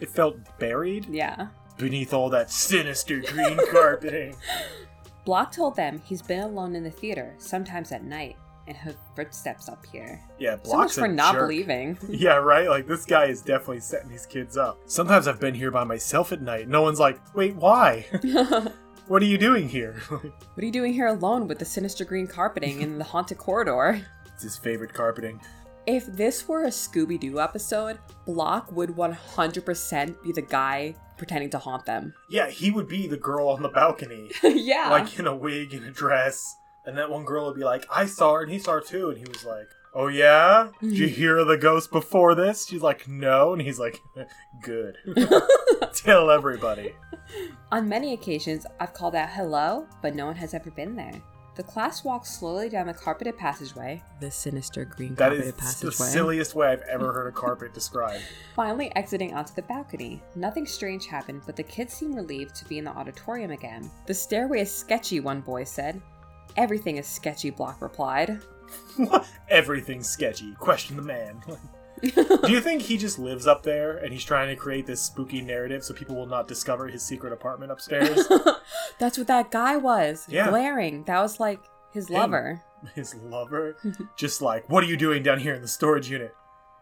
It felt buried Yeah. Beneath all that sinister green carpeting. Block told them he's been alone in the theater, sometimes at night, and heard footsteps up here. Yeah, So much Block's for not jerk. believing. Yeah, right? Like, this guy is definitely setting these kids up. Sometimes I've been here by myself at night. No one's like, wait, why? what are you doing here? What are you doing here alone with the sinister green carpeting in the haunted corridor? it's his favorite carpeting. If this were a Scooby Doo episode, Block would 100% be the guy pretending to haunt them. Yeah, he would be the girl on the balcony, yeah. like in a wig and a dress. And that one girl would be like, I saw her, and he saw her too. And he was like, Oh, yeah? Did you hear the ghost before this? She's like, No. And he's like, Good. Tell everybody. On many occasions, I've called out hello, but no one has ever been there. The class walks slowly down the carpeted passageway, the sinister green That carpeted is the silliest way I've ever heard a carpet described. finally exiting onto the balcony. Nothing strange happened, but the kids seem relieved to be in the auditorium again. The stairway is sketchy, one boy said. Everything is sketchy, Block replied. Everything's sketchy. Question the man. Do you think he just lives up there and he's trying to create this spooky narrative so people will not discover his secret apartment upstairs? That's what that guy was. Yeah. Glaring. That was like his Him. lover. his lover? Just like, what are you doing down here in the storage unit?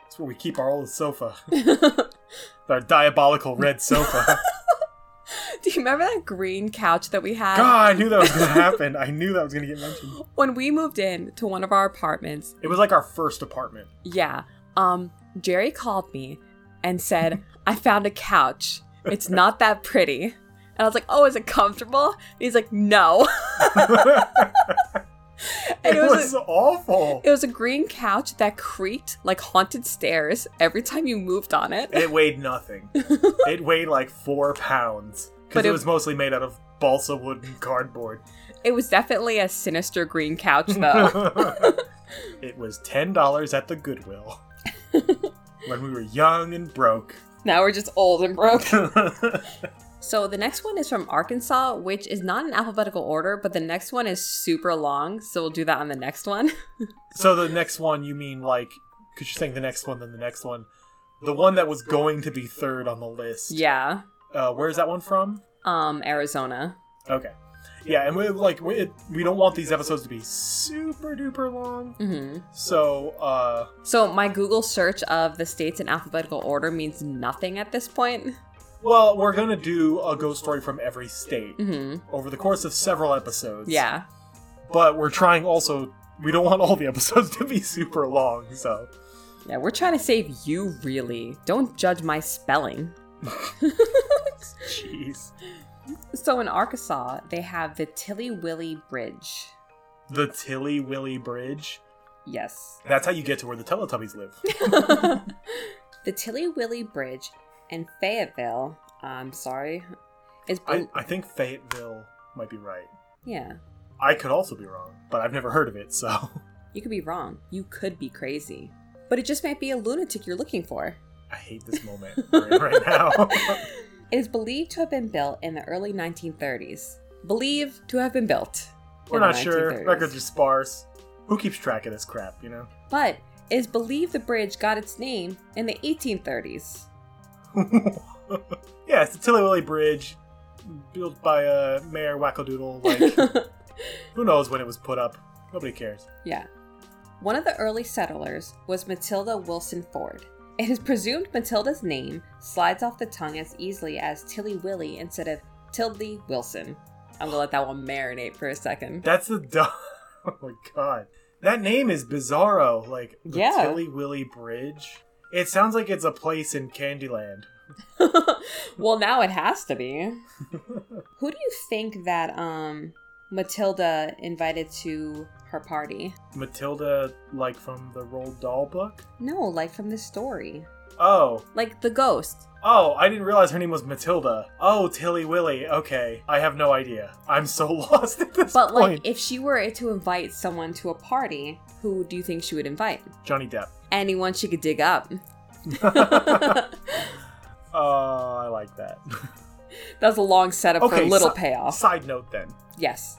That's where we keep our old sofa. our diabolical red sofa. Do you remember that green couch that we had? God, I knew that was going to happen. I knew that was going to get mentioned. When we moved in to one of our apartments, It was like our first apartment. yeah, um, Jerry called me and said, I found a couch. It's not that pretty. And I was like, oh, is it comfortable? And he's like, no. and it was, awful. it was a green couch that creaked like haunted stairs every time you moved on it. It weighed nothing. it weighed like four pounds. Because it, it- was mostly made out of balsa wood and cardboard. It was definitely a sinister green couch, though. it was $10 at the Goodwill. when we were young and broke. now we're just old and broke. So the next one is from Arkansas, which is not in alphabetical order, but the next one is super long, so we'll do that on the next one. so the next one, you mean like, because you're saying the next one, then the next one. The one that was going to be third on the list. yeah. Uh, where's that one from? Um, Arizona. Okay. Yeah, and we like we, we don't want these episodes to be super duper long. hmm So, uh, So my Google search of the states in alphabetical order means nothing at this point. well, we're gonna do a ghost story from every state hmm over the course of several episodes. Yeah. but we're trying also. We don't want all the episodes to be super long, so Yeah, we're trying to save you, really. Don't judge my spelling. jeez. So in Arkansas, they have the Tilly Willy Bridge. The Tilly Willy Bridge. Yes. That's how you get to where the Teletubbies live. the Tilly Willy Bridge in Fayetteville, I'm sorry, is I, bel- I think Fayetteville might be right. yeah. I could also be wrong, but I've never heard of it, so You could be wrong. You could be crazy. But it just might be a lunatic you're looking for. I hate this moment we're right now. It is believed to have been built in the early 1930s. Believed to have been built. we're not sure. Records are sparse. Who keeps track of this crap, you know? But it is believed the bridge got its name in the 1830s. yeah, it's the Tilly Willy Bridge, built by uh, Mayor Wackadoodle. Like, who knows when it was put up? Nobody cares. Yeah. One of the early settlers was Matilda Wilson Ford. It is presumed Matilda's name slides off the tongue as easily as Tilly Willy instead of Tildy Wilson. I'm gonna let that one marinate for a second. That's the dumb. Oh my god, that name is bizarro. Like the Yeah. Tilly Willy Bridge. It sounds like it's a place in Candyland. well, now it has to be. Who do you think that um Matilda invited to her party? Matilda, like from the Roald Dahl book. No, like from this story. Oh. Like the ghost. Oh, I didn't realize her name was Matilda. Oh, Tilly Willy. Okay. I have no idea. I'm so lost at this point. But point. like, if she were to invite someone to a party, who do you think she would invite? Johnny Depp. Anyone she could dig up. Oh, I like that. That was a long setup for a little si- payoff. Side note then. Yes.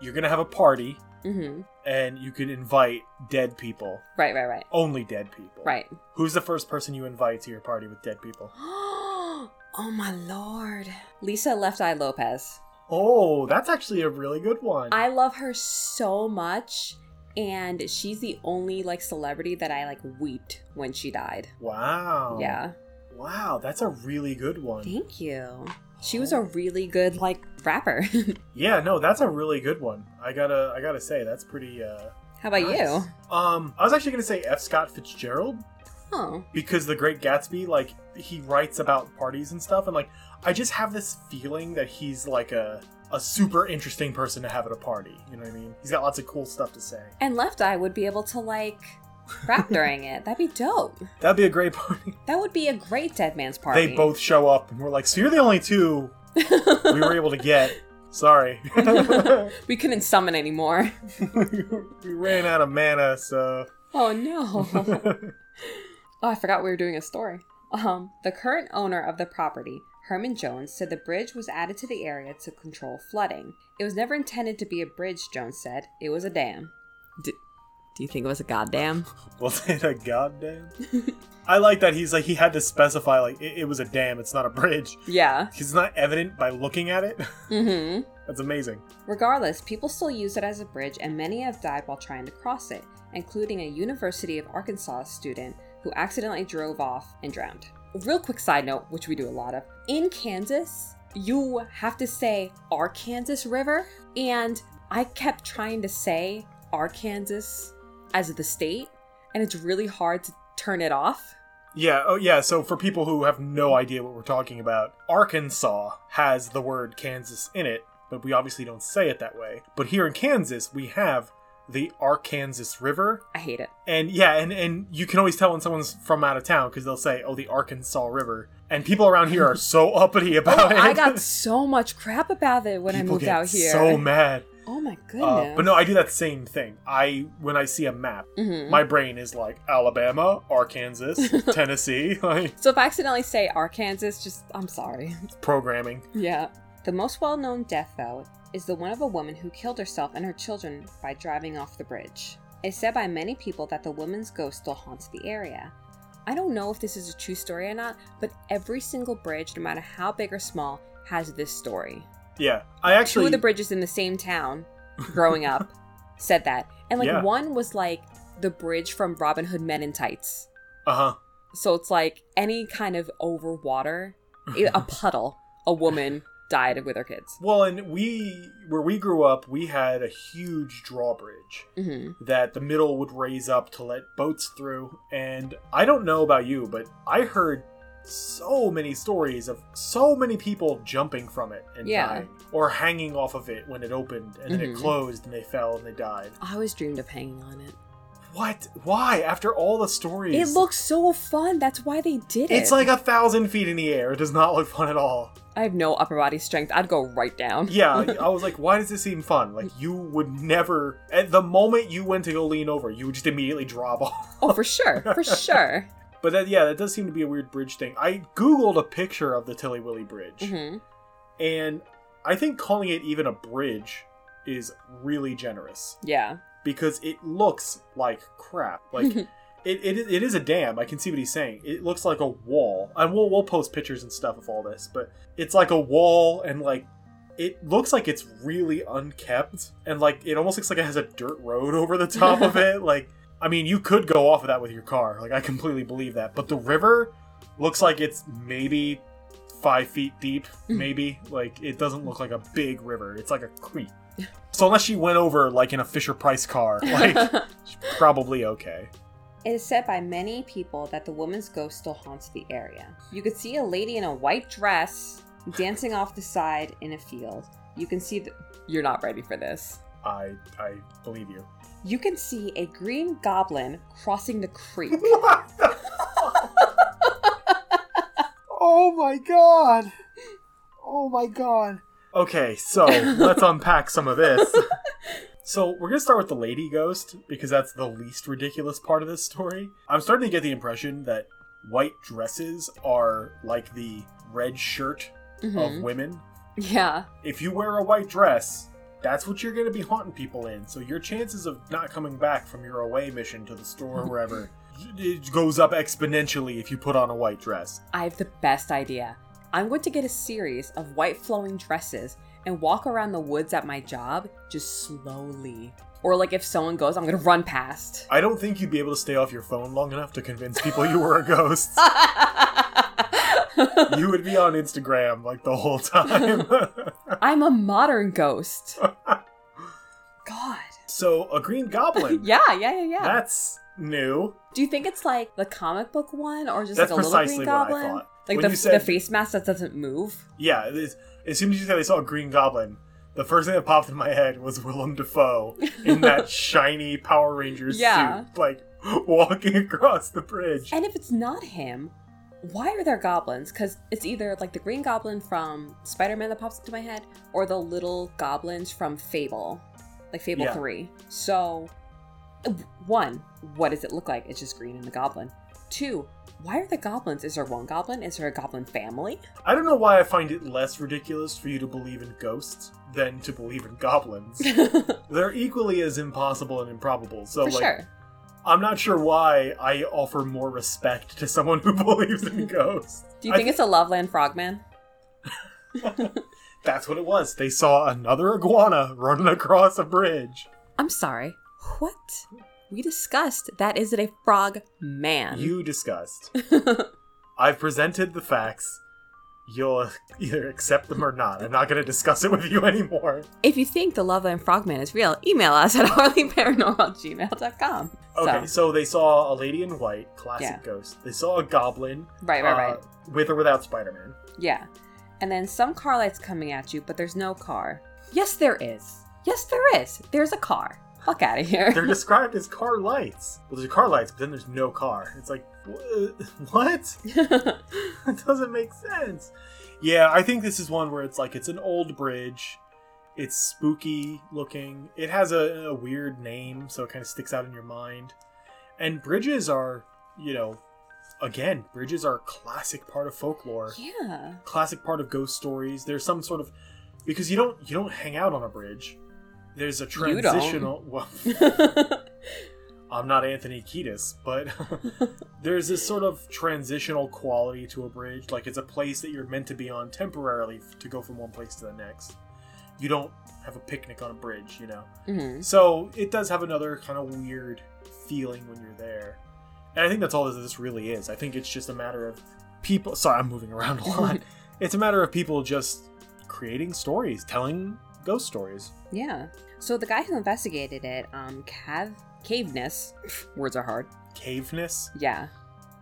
You're gonna have a party Mm-hmm. and you can invite dead people. Right, right, right. Only dead people. Right. Who's the first person you invite to your party with dead people? oh my lord. Lisa Left Eye Lopez. Oh, that's actually a really good one. I love her so much. And she's the only like celebrity that I like weeped when she died. wow. Yeah. Wow, that's a really good one. Thank you. She was a really good like rapper. Yeah, no, that's a really good one. I gotta, I gotta say, that's pretty. uh How about nice. you? Um, I was actually gonna say F. Scott Fitzgerald Oh. because The Great Gatsby, like, he writes about parties and stuff, and like, I just have this feeling that he's like a a super interesting person to have at a party. You know what I mean? He's got lots of cool stuff to say. And Left Eye would be able to like rap during it. That'd be dope. That'd be a great party. That would be a great Dead Man's Party. They both show up, and we're like, "So you're the only two we were able to get." Sorry, we couldn't summon anymore. we ran out of mana, so. Oh no. oh, I forgot we were doing a story. Um, the current owner of the property, Herman Jones, said the bridge was added to the area to control flooding. It was never intended to be a bridge, Jones said. It was a dam. D- do you think it was a goddamn? Was it a goddamn? I like that he's like he had to specify like it, it was a dam. It's not a bridge. Yeah. It's not evident by looking at it. Mm-hmm. That's amazing. Regardless, people still use it as a bridge, and many have died while trying to cross it, including a University of Arkansas student who accidentally drove off and drowned. Real quick side note, which we do a lot of in Kansas, you have to say Arkansas River, and I kept trying to say Arkansas as the state, and it's really hard to turn it off. Yeah. Oh yeah. So for people who have no idea what we're talking about, Arkansas has the word Kansas in it, but we obviously don't say it that way. But here in Kansas, we have the Arkansas River, I hate it. and yeah, and and you can always tell when someone's from out of town because they'll say, "Oh, the Arkansas River," and people around here are so uppity Oh, about it. I got so much crap about it when I moved out here. So mad. Oh my goodness. Uh, but no, I do that same thing. I when I see a map, Mhm. my brain is like Alabama, Arkansas, Tennessee, like So if I accidentally say Arkansas, just I'm sorry. programming. Yeah. The most well known death, though, is the one of a woman who killed herself and her children by driving off the bridge. It's said by many people that the woman's ghost still haunts the area. I don't know if this is a true story or not, but every single bridge, no matter how big or small, has this story. Yeah, I actually Two of the bridges in the same town growing up said that. And like Yeah. one was like the bridge from Robin Hood Men in Tights. uh huh. So it's like any kind of over water, a puddle, a woman died with her kids. Well, and we where we grew up, we had a huge drawbridge hmm that the middle would raise up to let boats through. And I don't know about you, but I heard so many stories of so many people jumping from it and Yeah. dying, or hanging off of it when it opened and then it Mhm. closed and they fell and they died. I always dreamed of hanging on it. What? Why? After all the stories, It looks so fun. That's why they did it. It's like a thousand feet in the air. It does not look fun at all. I have no upper body strength. I'd go right down. Yeah, I was like, why does this seem fun? Like, you would never. At the moment you went to go lean over, you would just immediately drop off. Oh, for sure. For sure. But that, yeah, that does seem to be a weird bridge thing. I googled a picture of the Tilly Willy Bridge, hmm and I think calling it even a bridge is really generous Yeah. because it looks like crap. Like. It, it, it is a dam. I can see what he's saying. It looks like a wall. And we'll, we'll post pictures and stuff of all this, but it's like a wall and like it looks like it's really unkept and like it almost looks like it has a dirt road over the top of it. Like I mean, you could go off of that with your car. Like I completely believe that. But the river looks like it's maybe five feet deep, hmm. maybe. like it doesn't look like a big river. It's like a creek. So unless she went over like in a Fisher Price car, like she's probably okay. It is said by many people that the woman's ghost still haunts the area. You could see a lady in a white dress dancing off the side in a field. You can see the. You're not ready for this. I I believe you. You can see a green goblin crossing the creek. Oh my god. Oh my god. Okay, so let's unpack some of this. So we're gonna start with the lady ghost because that's the least ridiculous part of this story. I'm starting to get the impression that white dresses are like the red shirt of Mhm. women. Yeah. If you wear a white dress, that's what you're gonna be haunting people in. So your chances of not coming back from your away mission to the store or wherever it goes up exponentially if you put on a white dress. I have the best idea. I'm going to get a series of white flowing dresses and walk around the woods at my job just slowly. Or like if someone goes, I'm gonna run past. I don't think you'd be able to stay off your phone long enough to convince people you were a ghost. you would be on Instagram like the whole time. I'm a modern ghost. God. so a green goblin. Yeah, yeah, yeah, yeah. That's new. Do you think it's like the comic book one or just That's like a little green what I goblin? thought. Like the, said- the face mask that doesn't move? Yeah, it- as soon as you said they saw a green goblin, the first thing that popped in my head was Willem Dafoe in that shiny Power Rangers Yeah. suit, like walking across the bridge. And if it's not him, why are there goblins? Because it's either like the green goblin from Spider Man that pops into my head or the little goblins from Fable, like Fable Yeah. 3. So, one, what does it look like? It's just green and the goblin. Two, why are the goblins? Is there one goblin? Is there a goblin family? I don't know why I find it less ridiculous for you to believe in ghosts than to believe in goblins. They're equally as impossible and improbable. So, like, sure. I'm not sure why I offer more respect to someone who believes in ghosts. Do you think it's a Loveland frogman? That's what it was. They saw another iguana running across a bridge. I'm sorry. What? We discussed that is it a frog man. You discussed. I've presented the facts. You'll either accept them or not. I'm not going to discuss it with you anymore. If you think the Loveland Frogman is real, email us at harleyparanormal@gmail.com. Okay, So, so they saw a lady in white, classic Yeah. ghost. They saw a goblin. right, right, uh, right. With or without Spider Man. Yeah. And then some car lights coming at you, but there's no car. Yes, there is. Yes, there is. There's a car. Fuck out of here. They're described as car lights. Well, there's car lights, but then there's no car. It's like, what? That doesn't make sense. Yeah, I think this is one where it's like it's an old bridge. It's spooky looking. It has a, a weird name, so it kind of sticks out in your mind. And bridges are, you know, again, bridges are a classic part of folklore. yeah. Classic part of ghost stories. There's some sort of because you don't you don't hang out on a bridge. There's a You don't. transitional. Well, I'm not Anthony Kiedis, but there's this sort of transitional quality to a bridge. Like it's a place that you're meant to be on temporarily to go from one place to the next. You don't have a picnic on a bridge, you know. Mhm. So it does have another kind of weird feeling when you're there. And I think that's all that this really is. I think it's just a matter of people. Sorry, I'm moving around a lot. it's a matter of people just creating stories, telling ghost stories. Yeah. So the guy who investigated it, um, Cav Caveness, words are hard. Caveness. Yeah.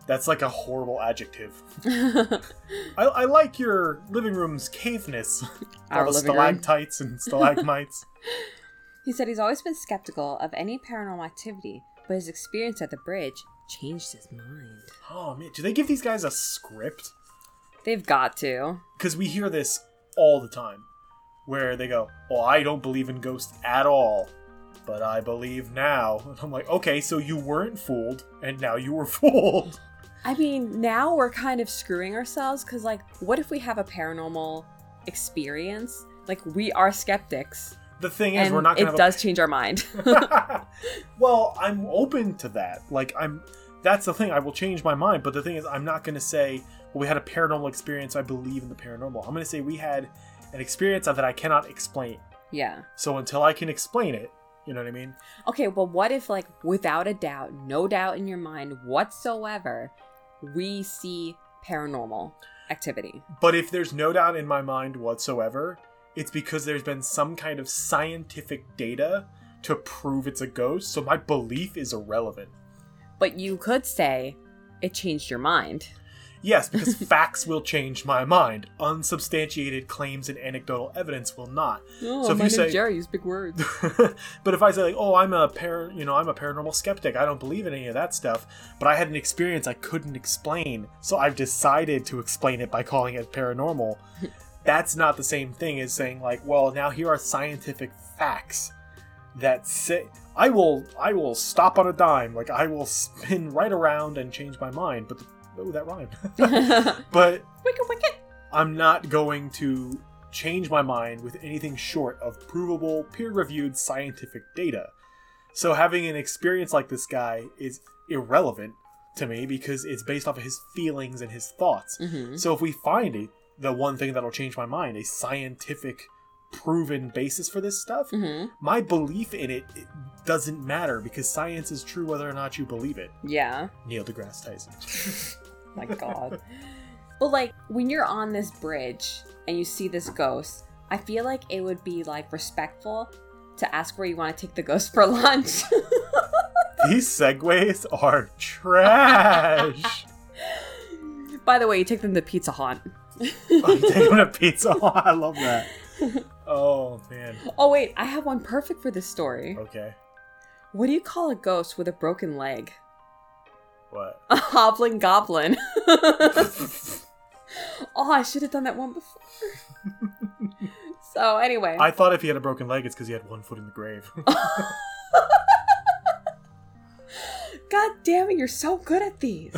That's like a horrible adjective. I, I like your living room's caveness. Our All the living room. stalactites and stalagmites. He said he's always been skeptical of any paranormal activity, but his experience at the bridge changed his mind. oh man, do they give these guys a script? They've got to. Because we hear this all the time, where they go, "Well, I don't believe in ghosts at all, but I believe now." And I'm like, "Okay, so you weren't fooled, and now you were fooled." I mean, now we're kind of screwing ourselves because, like, what if we have a paranormal experience? Like, we are skeptics, The thing is, we're not it does change our mind. Well, I'm open to that. Like, I'm. That's the thing. I will change my mind, but the thing is, I'm not going to say, "Well, we had a paranormal experience. I believe in the paranormal." I'm going to say we had an experience that I cannot explain. yeah. So until I can explain it, you know what I mean? Okay, well, what if, like, without a doubt, no doubt in your mind whatsoever, we see paranormal activity? But if there's no doubt in my mind whatsoever, it's because there's been some kind of scientific data to prove it's a ghost, so my belief is irrelevant. But you could say it changed your mind. Yes, because facts will change my mind. Unsubstantiated claims and anecdotal evidence will not. Oh, So if my you say- Jerry. Use big words. but if I say like, "Oh, I'm a par, you know, I'm a paranormal skeptic. I don't believe in any of that stuff," but I had an experience I couldn't explain, so I've decided to explain it by calling it paranormal. That's not the same thing as saying like, "Well, now here are scientific facts that say I will I will stop on a dime, like I will spin right around and change my mind." But the, oh, that rhymed. but wicked, wicked. I'm not going to change my mind with anything short of provable, peer reviewed scientific data. So having an experience like this guy is irrelevant to me because it's based off of his feelings and his thoughts. Mhm. So if we find a, the one thing that'll change my mind, a scientific proven basis for this stuff, hmm my belief in it, it doesn't matter because science is true whether or not you believe it. Yeah. Neil deGrasse Tyson. My God. but like when you're on this bridge and you see this ghost, I feel like it would be like respectful to ask where you want to take the ghost for lunch. These segues are trash. By the way, you take them to Pizza Hut. Oh, you take him to pizza. Oh, I love that. Oh man. Oh wait, I have one perfect for this story. Okay. What do you call a ghost with a broken leg? What? A hobbling goblin. oh, I should have done that one before. so anyway, I thought if he had a broken leg, it's because he had one foot in the grave. God damn it, you're so good at these.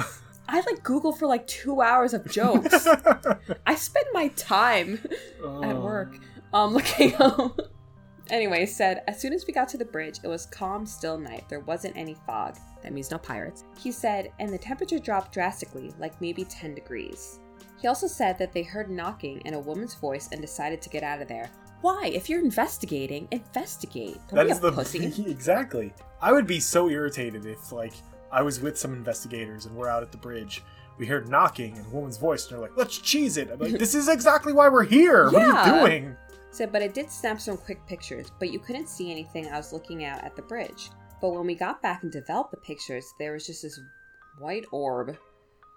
I like Google for like two hours of jokes. I spend my time at Oh. work um looking up. Anyway, said as soon as we got to the bridge, it was calm, still night. There wasn't any fog. That means no pirates. He said, and the temperature dropped drastically, like maybe 10 degrees. He also said that they heard knocking and a woman's voice and decided to get out of there. Why? If you're investigating, investigate. Don't That is the pussy. exactly. I would be so irritated if like I was with some investigators and we're out at the bridge. We heard knocking and a woman's voice, and they're like, "Let's cheese it." I'm like, "This is exactly why we're here. What are you doing?" Said, but it did snap some quick pictures, but you couldn't see anything I was looking at at the bridge. But when we got back and developed the pictures, there was just this white orb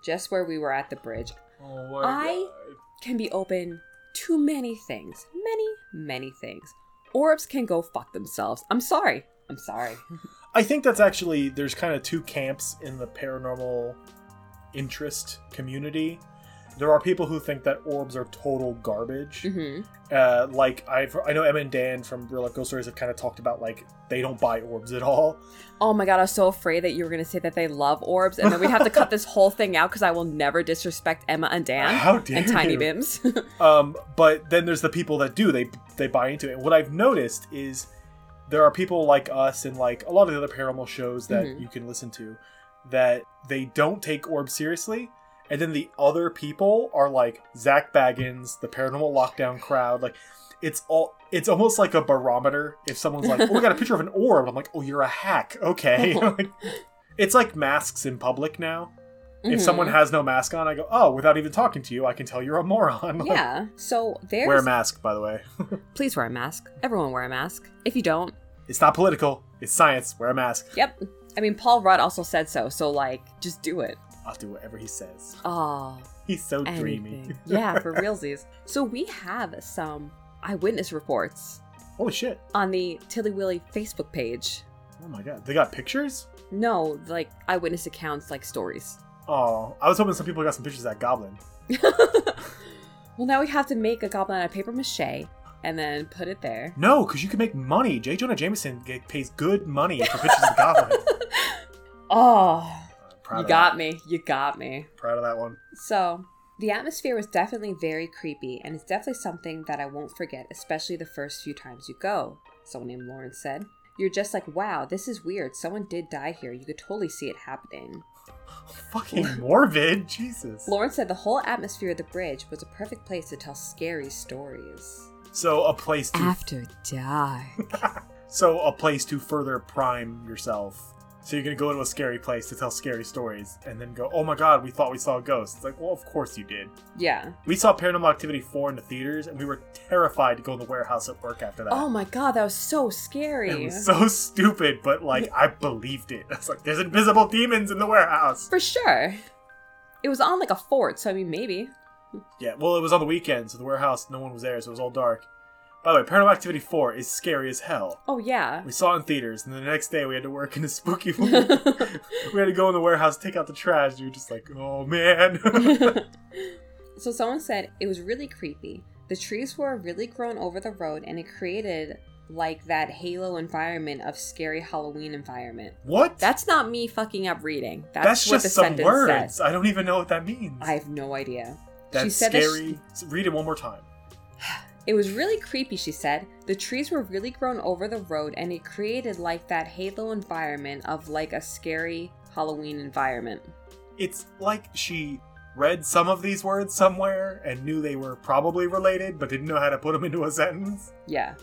just where we were at the bridge. Oh I- Can be open to many things. Many, many things. Orbs can go fuck themselves. I'm sorry. I'm sorry. I think that's actually there's kind of two camps in the paranormal interest community. There are people who think that orbs are total garbage. hmm Uh, like I've I know Emma and Dan from Real Life Ghost Stories have kind of talked about like they don't buy orbs at all. Oh my god, I was so afraid that you were going to say that they love orbs, and then we'd have to cut this whole thing out because I will never disrespect Emma and Dan How dare and Tiny you. Bims. Um, but then there's the people that do they they buy into it. And what I've noticed is there are people like us and like a lot of the other paranormal shows that Mhm. you can listen to that they don't take orbs seriously. And then the other people are like Zak Bagans, the paranormal lockdown crowd. Like it's all it's almost like a barometer. If someone's like, "Oh, we got a picture of an orb," I'm like, "Oh, you're a hack." Okay. It's like masks in public now. If Mhm. someone has no mask on, I go, "Oh, without even talking to you, I can tell you're a moron." Like, Yeah. So there's Wear a mask, by the way. please wear a mask. Everyone wear a mask. If you don't, It's not political. It's science. Wear a mask. yep. I mean, Paul Rudd also said so. So like, just do it. I'll do whatever he says. Oh, He's so dreamy. yeah, for realsies. So we have some eyewitness reports Holy shit. on the Tilly Willy Facebook page. Oh my god. They got pictures? No, like eyewitness accounts, like stories. Oh, I was hoping some people got some pictures of that goblin. well, now we have to make a goblin out of paper mache and then put it there. No, because you can make money. J. Jonah Jameson pays good money for pictures of the goblin. Oh, Proud you got that. me. You got me. Proud of that one. So, the atmosphere was definitely very creepy, and it's definitely something that I won't forget, especially the first few times you go. Someone named Lauren said. You're just like, wow, this is weird. Someone did die here. You could totally see it happening. Fucking morbid. Jesus. Lauren said the whole atmosphere of the bridge was a perfect place to tell scary stories. So a place to After dark. so a place to further prime yourself. So you're gonna go to a scary place to tell scary stories, and then go, "Oh my god, we thought we saw a ghost." It's like, well, of course you did. yeah. We saw Paranormal Activity 4 in the theaters, and we were terrified to go in the warehouse at work after that. Oh my god, that was so scary. It was so stupid, but like I believed it. I was like, "There's invisible demons in the warehouse." For sure. It was on like a fort, so I mean, maybe. Yeah, well, it was on the weekend, so the warehouse, no one was there, so it was all dark. By the way, Paranormal Activity 4 is scary as hell. Oh yeah. We saw it in theaters, and the next day we had to work in a spooky we had to go in the warehouse, take out the trash. You're just like, oh man. so someone said it was really creepy. The trees were really grown over the road, and it created like that Halo environment of scary Halloween environment. what? That's not me fucking up reading. That's, That's what just the some words. I don't even know what that means. I have no idea. That's she said that scary. Read it one more time. It was really creepy, she said. The trees were really grown over the road and it created like that halo environment of like a scary Halloween environment. It's like she read some of these words somewhere and knew they were probably related, but didn't know how to put them into a sentence. Yeah.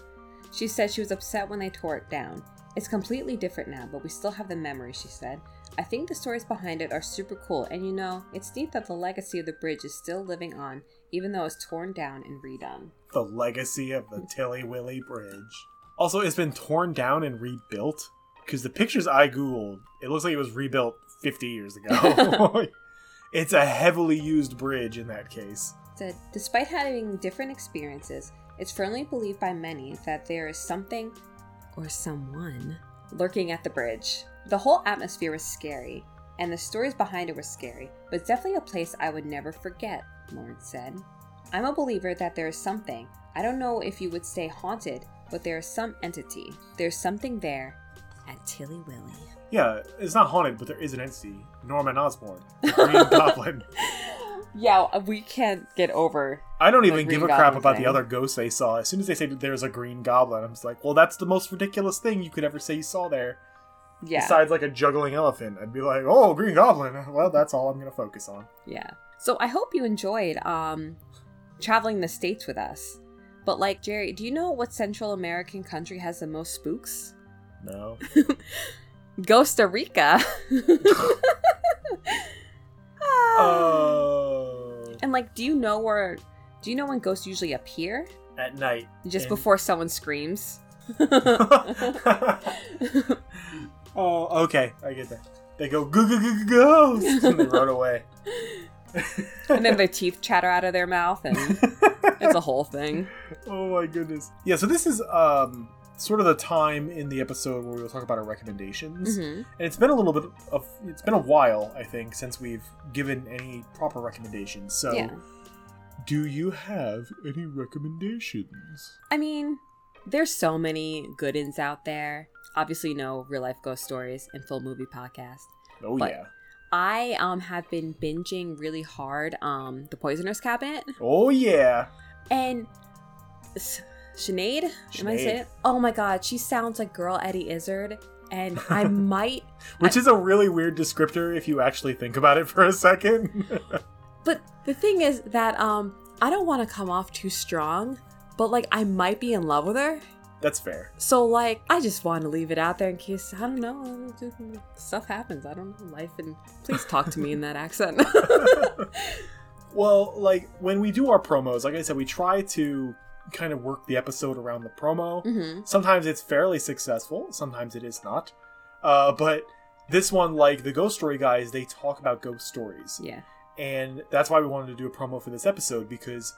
She said she was upset when they tore it down. It's completely different now, but we still have the memory, she said. I think the stories behind it are super cool, and you know, it's neat that the legacy of the bridge is still living on, even though it's torn down and redone. The legacy of the Tilly Willy Bridge. Also, it's been torn down and rebuilt. Because the pictures I googled, it looks like it was rebuilt 50 years ago. it's a heavily used bridge in that case. said, despite having different experiences, it's firmly believed by many that there is something or someone lurking at the bridge. The whole atmosphere was scary, and the stories behind it were scary, but it's definitely a place I would never forget, Lawrence said. I'm a believer that there is something. I don't know if you would say haunted, but there is some entity. There's something there at Tilly Willy. Yeah, it's not haunted, but there is an entity. Norman Osborn, the Green Goblin. Yeah, we can't get over. I don't even give a crap about thing. the other ghosts they saw. As soon as they say that there's a Green Goblin, I'm just like, well, that's the most ridiculous thing you could ever say you saw there. Yeah. Besides, like a juggling elephant, I'd be like, oh, Green Goblin. Well, that's all I'm gonna focus on. Yeah. So I hope you enjoyed um traveling the states with us. But like Jerry, do you know what Central American country has the most spooks? No. Costa Rica. Ah. Oh. and like do you know where do you know when ghosts usually appear? At night. Just And- before someone screams. oh, okay, I get that. They go goo goo goo ghost, and they run away. and then their teeth chatter out of their mouth and it's a whole thing. oh my goodness. Yeah, so this is um sort of the time in the episode where we will talk about our recommendations. Mhm. And it's been a little bit of it's been a while, I think, since we've given any proper recommendations. So Yeah. do you have any recommendations? I mean, there's so many good ins out there. Obviously, no real life ghost stories and full movie podcast. Oh But- yeah. I um have been binging really hard um The Poisoner's Cabinet Oh yeah. and S- Sinead, am I saying it? Oh my god, she sounds like girl Eddie Izzard and I might Which is a really weird descriptor if you actually think about it for a second. but the thing is that um I don't want to come off too strong, but like I might be in love with her. That's fair. So like I just want to leave it out there in case I don't know stuff happens. I don't know life and please talk to me in that accent. Well, like when we do our promos, like I said, we try to kind of work the episode around the promo. hmm Sometimes it's fairly successful, sometimes it is not. Uh, but this one, like the Ghost Story guys, they talk about ghost stories. Yeah. And that's why we wanted to do a promo for this episode because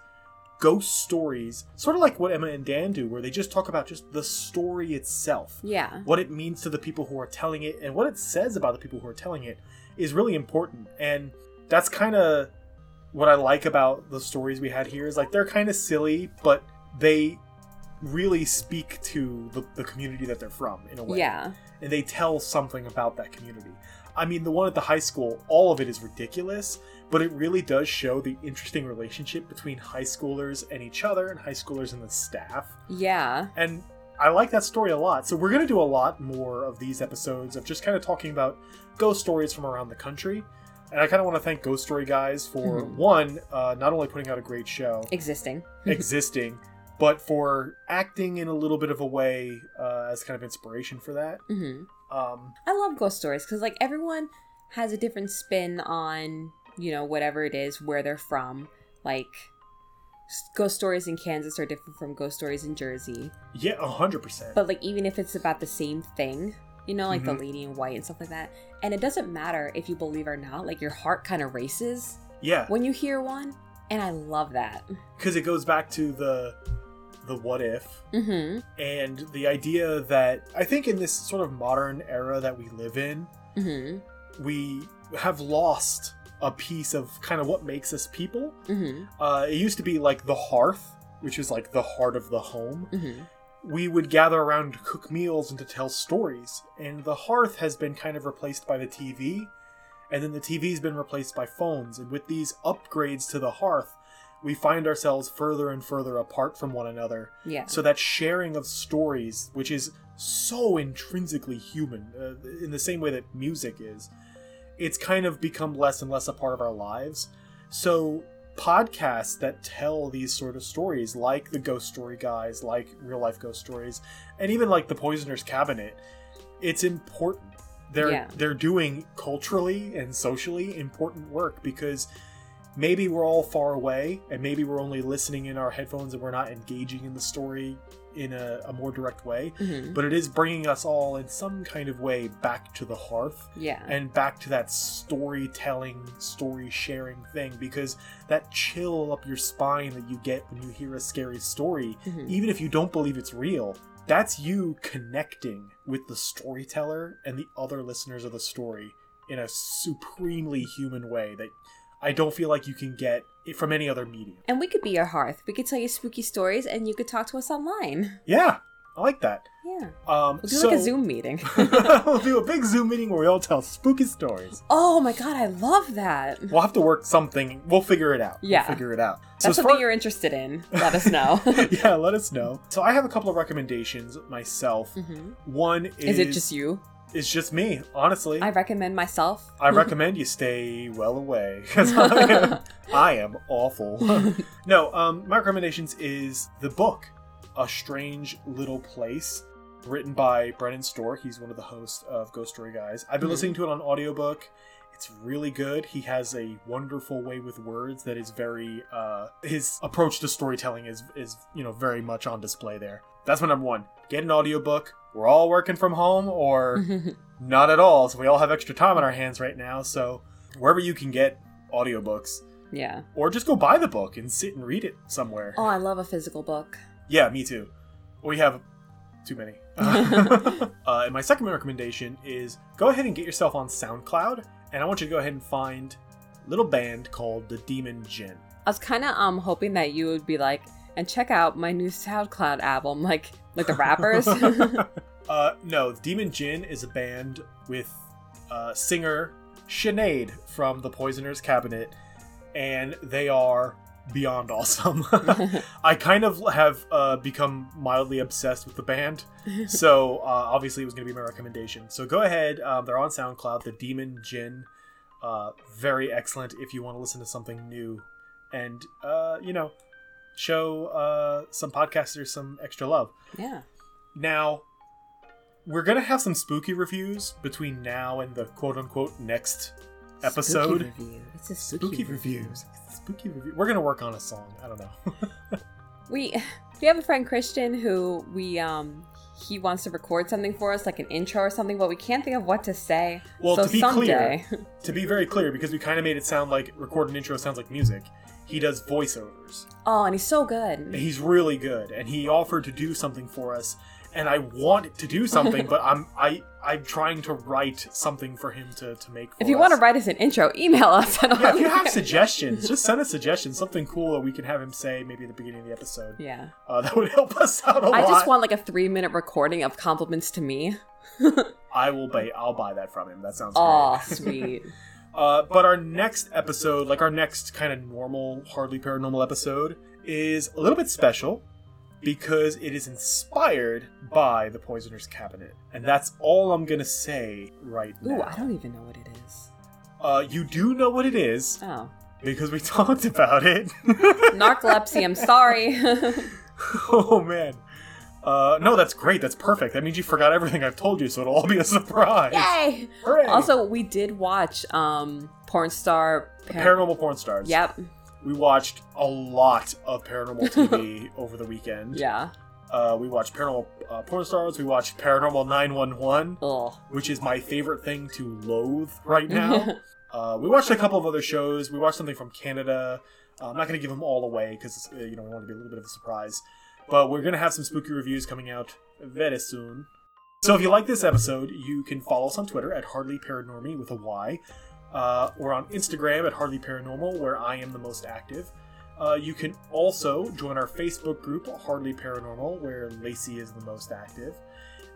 ghost stories, sort of like what Emma and Dan do, where they just talk about just the story itself. Yeah. What it means to the people who are telling it and what it says about the people who are telling it is really important. And that's kind of what I like about the stories we had here is like they're kind of silly, but they really speak to the, the community that they're from in a way Yeah. and they tell something about that community. I mean, the one at the high school, all of it is ridiculous, but it really does show the interesting relationship between high schoolers and each other and high schoolers and the staff. Yeah. And I like that story a lot. So we're going to do a lot more of these episodes of just kind of talking about ghost stories from around the country. And I kind of want to thank Ghost Story guys for Mhm. one, uh, not only putting out a great show, Existing. existing, but for acting in a little bit of a way uh, as kind of inspiration for that. hmm Um, I love ghost stories because like everyone has a different spin on you know whatever it is where they're from. Like ghost stories in Kansas are different from ghost stories in Jersey. Yeah, a hundred percent. But like even if it's about the same thing, You know, like Mhm. the lady in white and stuff like that. And it doesn't matter if you believe or not, like your heart kind of races Yeah, when you hear one. And I love that. because it goes back to the the what if Mm-hmm. and the idea that I think in this sort of modern era that we live in, Mm-hmm. we have lost a piece of kind of what makes us people. Mm-hmm. Uh, it used to be like the hearth, which is like the heart of the home. Mm-hmm. We would gather around to cook meals and to tell stories, and the hearth has been kind of replaced by the TV, and then the TV's been replaced by phones. And with these upgrades to the hearth, we find ourselves further and further apart from one another. Yeah. So that sharing of stories, which is so intrinsically human, uh, in the same way that music is, it's kind of become less and less a part of our lives. So podcasts that tell these sort of stories, like the Ghost Story guys, like Real Life Ghost Stories, and even like the Poisoner's Cabinet, it's important. They're Yeah. they're doing culturally and socially important work because maybe we're all far away and maybe we're only listening in our headphones and we're not engaging in the story in a, a more direct way Mm-hmm. but it is bringing us all in some kind of way back to the hearth Yeah. and back to that storytelling story sharing thing because that chill up your spine that you get when you hear a scary story Mhm. even if you don't believe it's real that's you connecting with the storyteller and the other listeners of the story in a supremely human way that I don't feel like you can get it from any other medium. And we could be your hearth. We could tell you spooky stories and you could talk to us online. Yeah, I like that. Yeah. Um, We'll do so, like a Zoom meeting. we'll do a big Zoom meeting where we all tell spooky stories. oh my god, I love that. We'll have to work something. We'll figure it out. Yeah. we'll figure it out. That's as something far- you're interested in. Let us know. yeah, let us know. So I have a couple of recommendations myself. Mhm. One is Is it just you? It's just me, honestly. I recommend myself. I recommend you stay well away because I am, I am awful. no, um, my recommendations is the book, A Strange Little Place, written by Brennan Storr. He's one of the hosts of Ghost Story Guys. I've been Mhm. listening to it on audiobook. It's really good. He has a wonderful way with words that is very. Uh, his approach to storytelling is is you know very much on display there. That's my number one. Get an audiobook. We're all working from home, or not at all. So we all have extra time on our hands right now. So wherever you can get audiobooks, yeah. or just go buy the book and sit and read it somewhere. Oh, I love a physical book. Yeah, me too. We have too many. uh, and my second recommendation is go ahead and get yourself on SoundCloud, and I want you to go ahead and find a little band called the Demon Gin. I was kind of um hoping that you would be like, and check out my new SoundCloud album, like like the rappers. uh, no, Demon Gin is a band with uh, singer Sinead from the Poisoner's Cabinet, and they are beyond awesome. I kind of have uh, become mildly obsessed with the band, so uh, obviously it was going to be my recommendation. So go ahead, um, they're on SoundCloud, the Demon Gin. Uh, very excellent if you want to listen to something new and, uh, you know, show uh, some podcasters some extra love. yeah. Now, we're gonna have some spooky reviews between now and the quote unquote next episode. Spooky review. It's a spooky, Spooky reviews. Spooky review. We're gonna work on a song. I don't know. We we have a friend Christian who we um he wants to record something for us, like an intro or something, but we can't think of what to say. Well, so to be someday. to be very clear, because we kind of made it sound like record an intro sounds like music. He does voiceovers. oh, and he's so good. He's really good, and he offered to do something for us. And I want to do something, but I'm I I'm trying to write something for him to to make. For If you us. want to write us an intro, email us. Yeah, if you have suggestions, just send us suggestions. Something cool that we can have him say maybe at the beginning of the episode. yeah. Uh, that would help us out a I lot. I just want like a three minute recording of compliments to me. I will buy. I'll buy that from him. That sounds Oh, sweet. Uh, but our next episode, like our next kind of normal, hardly paranormal episode, is a little bit special because it is inspired by the Poisoner's Cabinet, and that's all I'm gonna say right Ooh, now. Ooh, I don't even know what it is. Uh, you do know what it is Oh. because we talked about it. Narcolepsy, I'm sorry. oh man. Uh, no, that's great. That's perfect. That means you forgot everything I've told you, so it'll all be a surprise. Yay! Hooray! Also, we did watch um Porn Star Par- Paranormal Porn Stars. Yep. We watched a lot of paranormal TV over the weekend. Yeah. Uh, we watched Paranormal uh, Porn Stars. We watched Paranormal 911, Ugh. which is my favorite thing to loathe right now. uh, we watched a couple of other shows. We watched something from Canada. Uh, I'm not going to give them all away because uh, you know we want to be a little bit of a surprise. But we're going to have some spooky reviews coming out very soon. So if you like this episode, you can follow us on Twitter at Hardly Paranormy with a Y, uh, or on Instagram at Hardly Paranormal, where I am the most active. Uh, you can also join our Facebook group, Hardly Paranormal, where Lacey is the most active.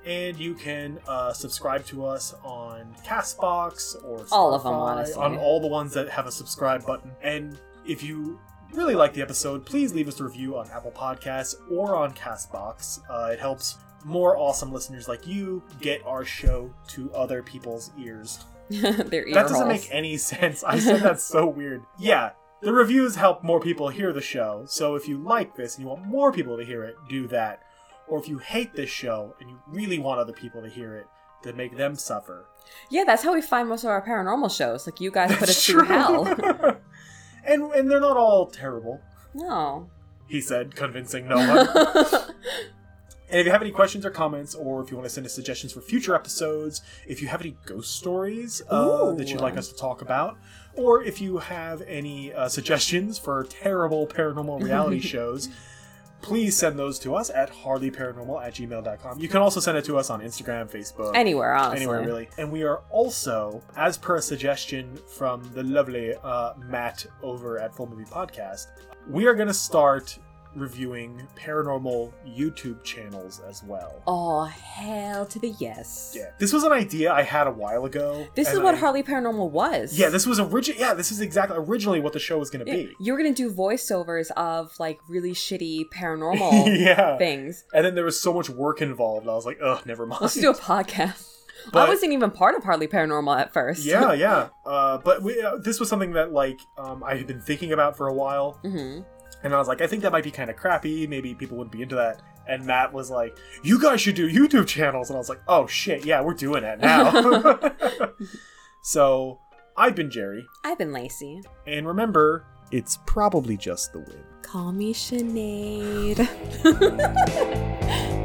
And you can uh, subscribe to us on Castbox or Spotify, All of them, honestly. on all the ones that have a subscribe button. And if you really like the episode, please leave us a review on Apple Podcasts or on Castbox. Uh, it helps more awesome listeners like you get our show to other people's ears. That doesn't holes. make any sense. I said that's so weird. Yeah, the reviews help more people hear the show. So if you like this and you want more people to hear it, do that. Or if you hate this show and you really want other people to hear it, to make them suffer. Yeah, that's how we find most of our paranormal shows. Like you guys put us through hell. and and they're not all terrible. No. He said, convincing no one. And if you have any questions or comments, or if you want to send us suggestions for future episodes, if you have any ghost stories uh, that you'd like us to talk about, or if you have any uh, suggestions for terrible paranormal reality shows, please send those to us at hardlyparanormal at gmail.com. You can also send it to us on Instagram, Facebook, Anywhere, honestly. anywhere really. And we are also, as per a suggestion from the lovely uh, Matt over at Full Movie Podcast, we are going to start reviewing paranormal YouTube channels as well. Oh, hell to the yes. Yeah, this was an idea I had a while ago. This is what I- Hardly Paranormal was. Yeah, this was original. Yeah, this is exactly originally what the show was going to be. You were gonna do voiceovers of like really shitty paranormal yeah, things. and then there was so much work involved. I was like, ugh, never mind. Let's do a podcast. I wasn't even part of Hardly Paranormal at first. yeah, yeah. Uh, but we, uh, this was something that like um, I had been thinking about for a while. hmm And I was like, I think that might be kind of crappy. Maybe people wouldn't be into that. And Matt was like, You guys should do YouTube channels. And I was like, Oh shit, yeah, we're doing it now. so I've been Jerry. I've been Lacey. And remember, it's probably just the wind. Call me Sinead.